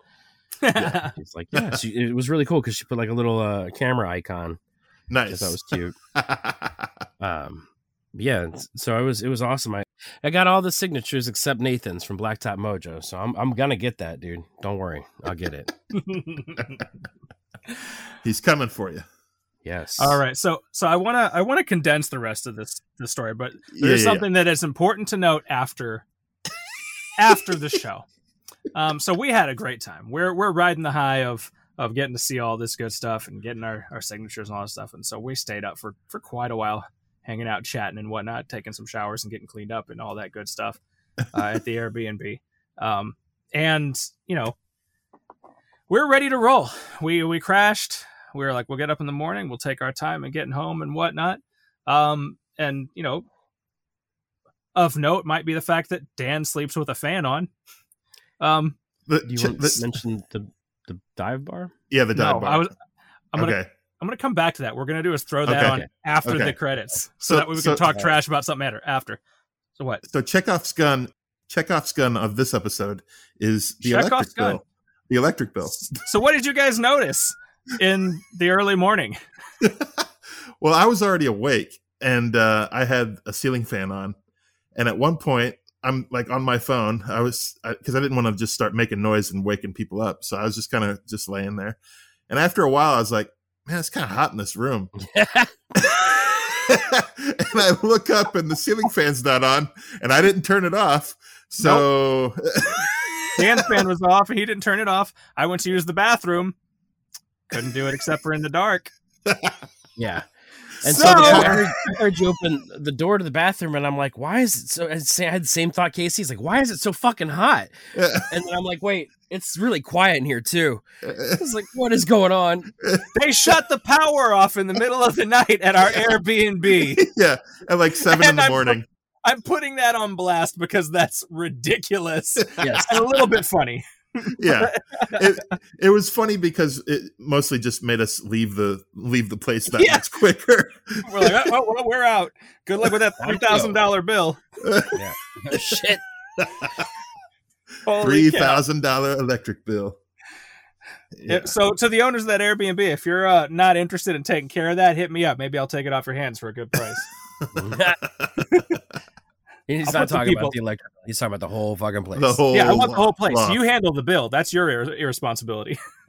Yeah. She's like, "Yeah." She, it was really cool because she put like a little uh, camera icon. Which I Nice. thought was cute. Um, yeah, so I was it was awesome. I I got all the signatures except Nathan's from Blacktop Mojo, so I'm I'm gonna get that, dude. Don't worry, I'll get it. He's coming for you. Yes. All right, so so I want to I want to condense the rest of this the story, but there's yeah, something that is important to note after after the show. Um, so we had a great time. We're we're riding the high of of getting to see all this good stuff and getting our, our signatures and all that stuff, and so we stayed up for for quite a while, hanging out, chatting and whatnot, taking some showers and getting cleaned up and all that good stuff uh, at the Airbnb. Um, and you know, we're ready to roll. We we crashed. We were like, we'll get up in the morning, we'll take our time and getting home and whatnot. Um, and you know, of note might be the fact that Dan sleeps with a fan on. Um, The, Do you ch- want the- to mention the the dive bar? yeah, the dive no, bar. I was. I'm gonna. I'm gonna come back to that. We're gonna do is throw that Okay. on after Okay. the credits, so, So- that way we so- can talk trash about something after. After. So what? So Chekhov's gun. Chekhov's gun of this episode is the Chekhov's electric gun. bill. The electric bill. So what did you guys notice in the early morning? well, I was already awake and uh, I had a ceiling fan on, and at one point, I'm like on my phone. I was because I, didn't want to just start making noise and waking people up, so I was just kind of just laying there. And after a while, I was like, "Man, it's kind of hot in this room." and I look up and the ceiling fan's not on, and I didn't turn it off. So Dan's fan was off, and he didn't turn it off. I went to use the bathroom, couldn't do it except for in the dark. Yeah. And So- so, the- I, heard, you open the door to the bathroom, and I'm like, "Why is it so?" I had the same thought. Casey's like, "Why is it so fucking hot?" And then I'm like, "Wait, it's really quiet in here too." I was like, "What is going on?" They shut the power off in the middle of the night at our Airbnb. yeah, at like seven in the I'm- morning. I'm putting that on blast because that's ridiculous Yes. and a little bit funny. yeah it, it was funny because it mostly just made us leave the leave the place that Yeah. much quicker We're like, oh, well, we're out. Good luck with that three thousand dollar bill. Oh, shit. Holy three cow. thousand dollar electric bill Yeah, So to the owners of that Airbnb, if you're uh, not interested in taking care of that, hit me up. Maybe I'll take it off your hands for a good price. He's I'll not put the talking about the electric. He's talking about the whole fucking place. the whole yeah, I want the whole place. lot. You handle the bill. That's your ir- irresponsibility.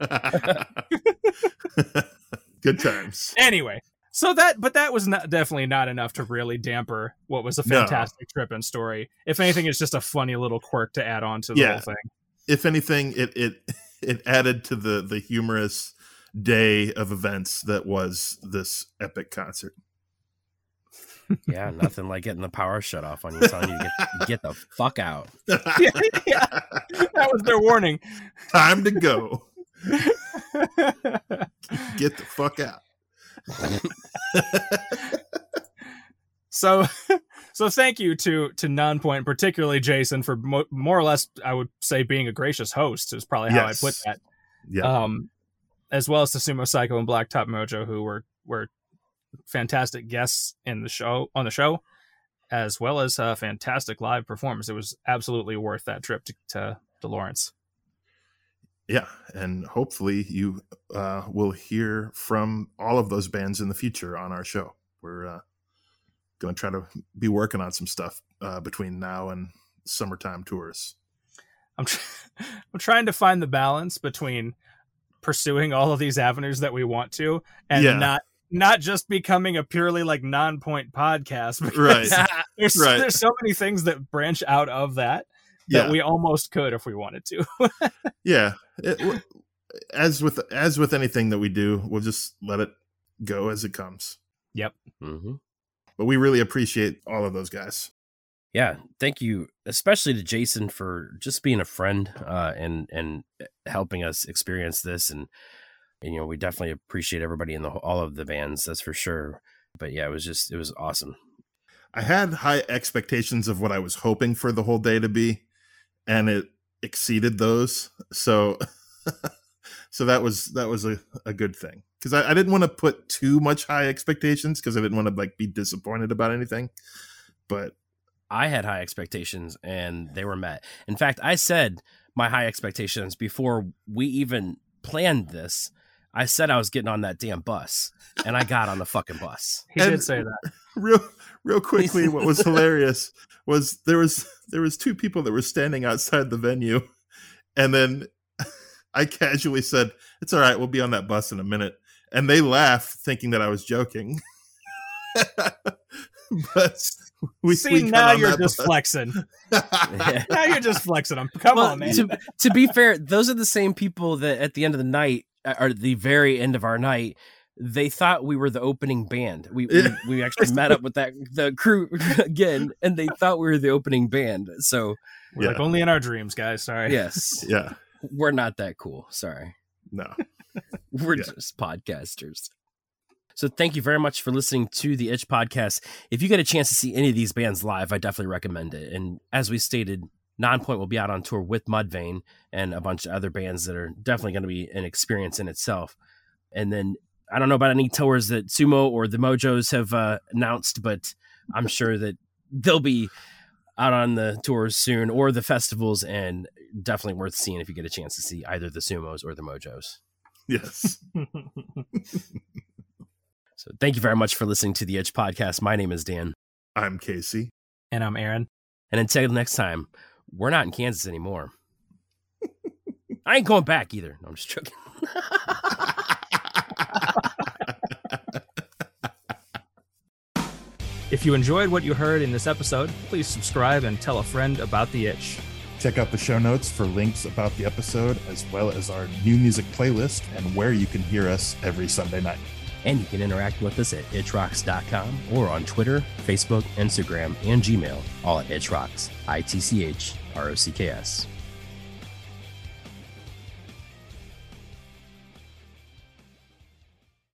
good times anyway, so that but that was not definitely not enough to really damper what was a No. fantastic trip and story. If anything, it's just a funny little quirk to add on to the Yeah. whole thing. if anything it it it added to the the humorous day of events that was this epic concert Yeah, nothing like getting the power shut off on you, telling you to get, get the fuck out. yeah, yeah. that was their warning. time to go get the fuck out so so thank you to to nonpoint particularly jason for mo- more or less i would say being a gracious host is probably how Yes. i put that yeah um as well as to Sumo Cyco and blacktop mojo who were were fantastic guests in the show on the show, as well as a fantastic live performance. It was absolutely worth that trip to to, to Lawrence. Yeah, and hopefully you uh, will hear from all of those bands in the future on our show. We're uh, going to try to be working on some stuff uh, between now and summertime tours. I'm tr- I'm trying to find the balance between pursuing all of these avenues that we want to and Yeah. not not just becoming a purely like Nonpoint podcast because Right. there's Right. there's so many things that branch out of that that Yeah, we almost could if we wanted to yeah. It- as with as with anything that we do, we'll just let it go as it comes. Yep. hmm But we really appreciate all of those guys. Yeah, thank you, especially to Jason for just being a friend uh, and and helping us experience this, and, and you know we definitely appreciate everybody in the all of the bands, that's for sure. But yeah, it was just it was awesome. I had high expectations of what I was hoping for the whole day to be, and it exceeded those. So, so that was that was a, a good thing because I, I didn't want to put too much high expectations because I didn't want to like be disappointed about anything. But I had high expectations and they were met. In fact, I said my high expectations before we even planned this. I said I was getting on that damn bus, and I got on the fucking bus. he And- did say that real real quickly, what was hilarious was there was there was two people that were standing outside the venue, and then I casually said, "It's all right, we'll be on that bus in a minute," and they laughed, thinking that I was joking. but we see we now you're that just bus. flexing now you're just flexing i'm come Well, on man To, to be fair, those are the same people that at the end of the night, or the very end of our night, they thought we were the opening band. We we, we actually met up with that the crew again, and they thought we were the opening band. So We're like only in our dreams guys sorry yes, yeah, we're not that cool. Sorry, no, we're Yeah. just podcasters. So thank you very much for listening to the Itch podcast. If you get a chance to see any of these bands live, I definitely recommend it. And as we stated, Nonpoint will be out on tour with Mudvayne and a bunch of other bands that are definitely going to be an experience in itself. And then I don't know about any tours that Sumo or the Mojos have uh, announced, but I'm sure that they'll be out on the tours soon or the festivals, and definitely worth seeing if you get a chance to see either the Sumos or the Mojos. yes, So thank you very much for listening to the Itch podcast. My name is Dan. I'm Casey. and i'm aaron And until next time, we're not in Kansas anymore. I ain't going back either. No, I'm just joking. if you enjoyed what you heard in this episode please subscribe and tell a friend about the itch Check out the show notes for links about the episode, as well as our new music playlist and where you can hear us every Sunday night. And you can interact with us at itchrocks.com or on Twitter, Facebook, Instagram, and Gmail, all at itchrocks. I T C H R O C K S.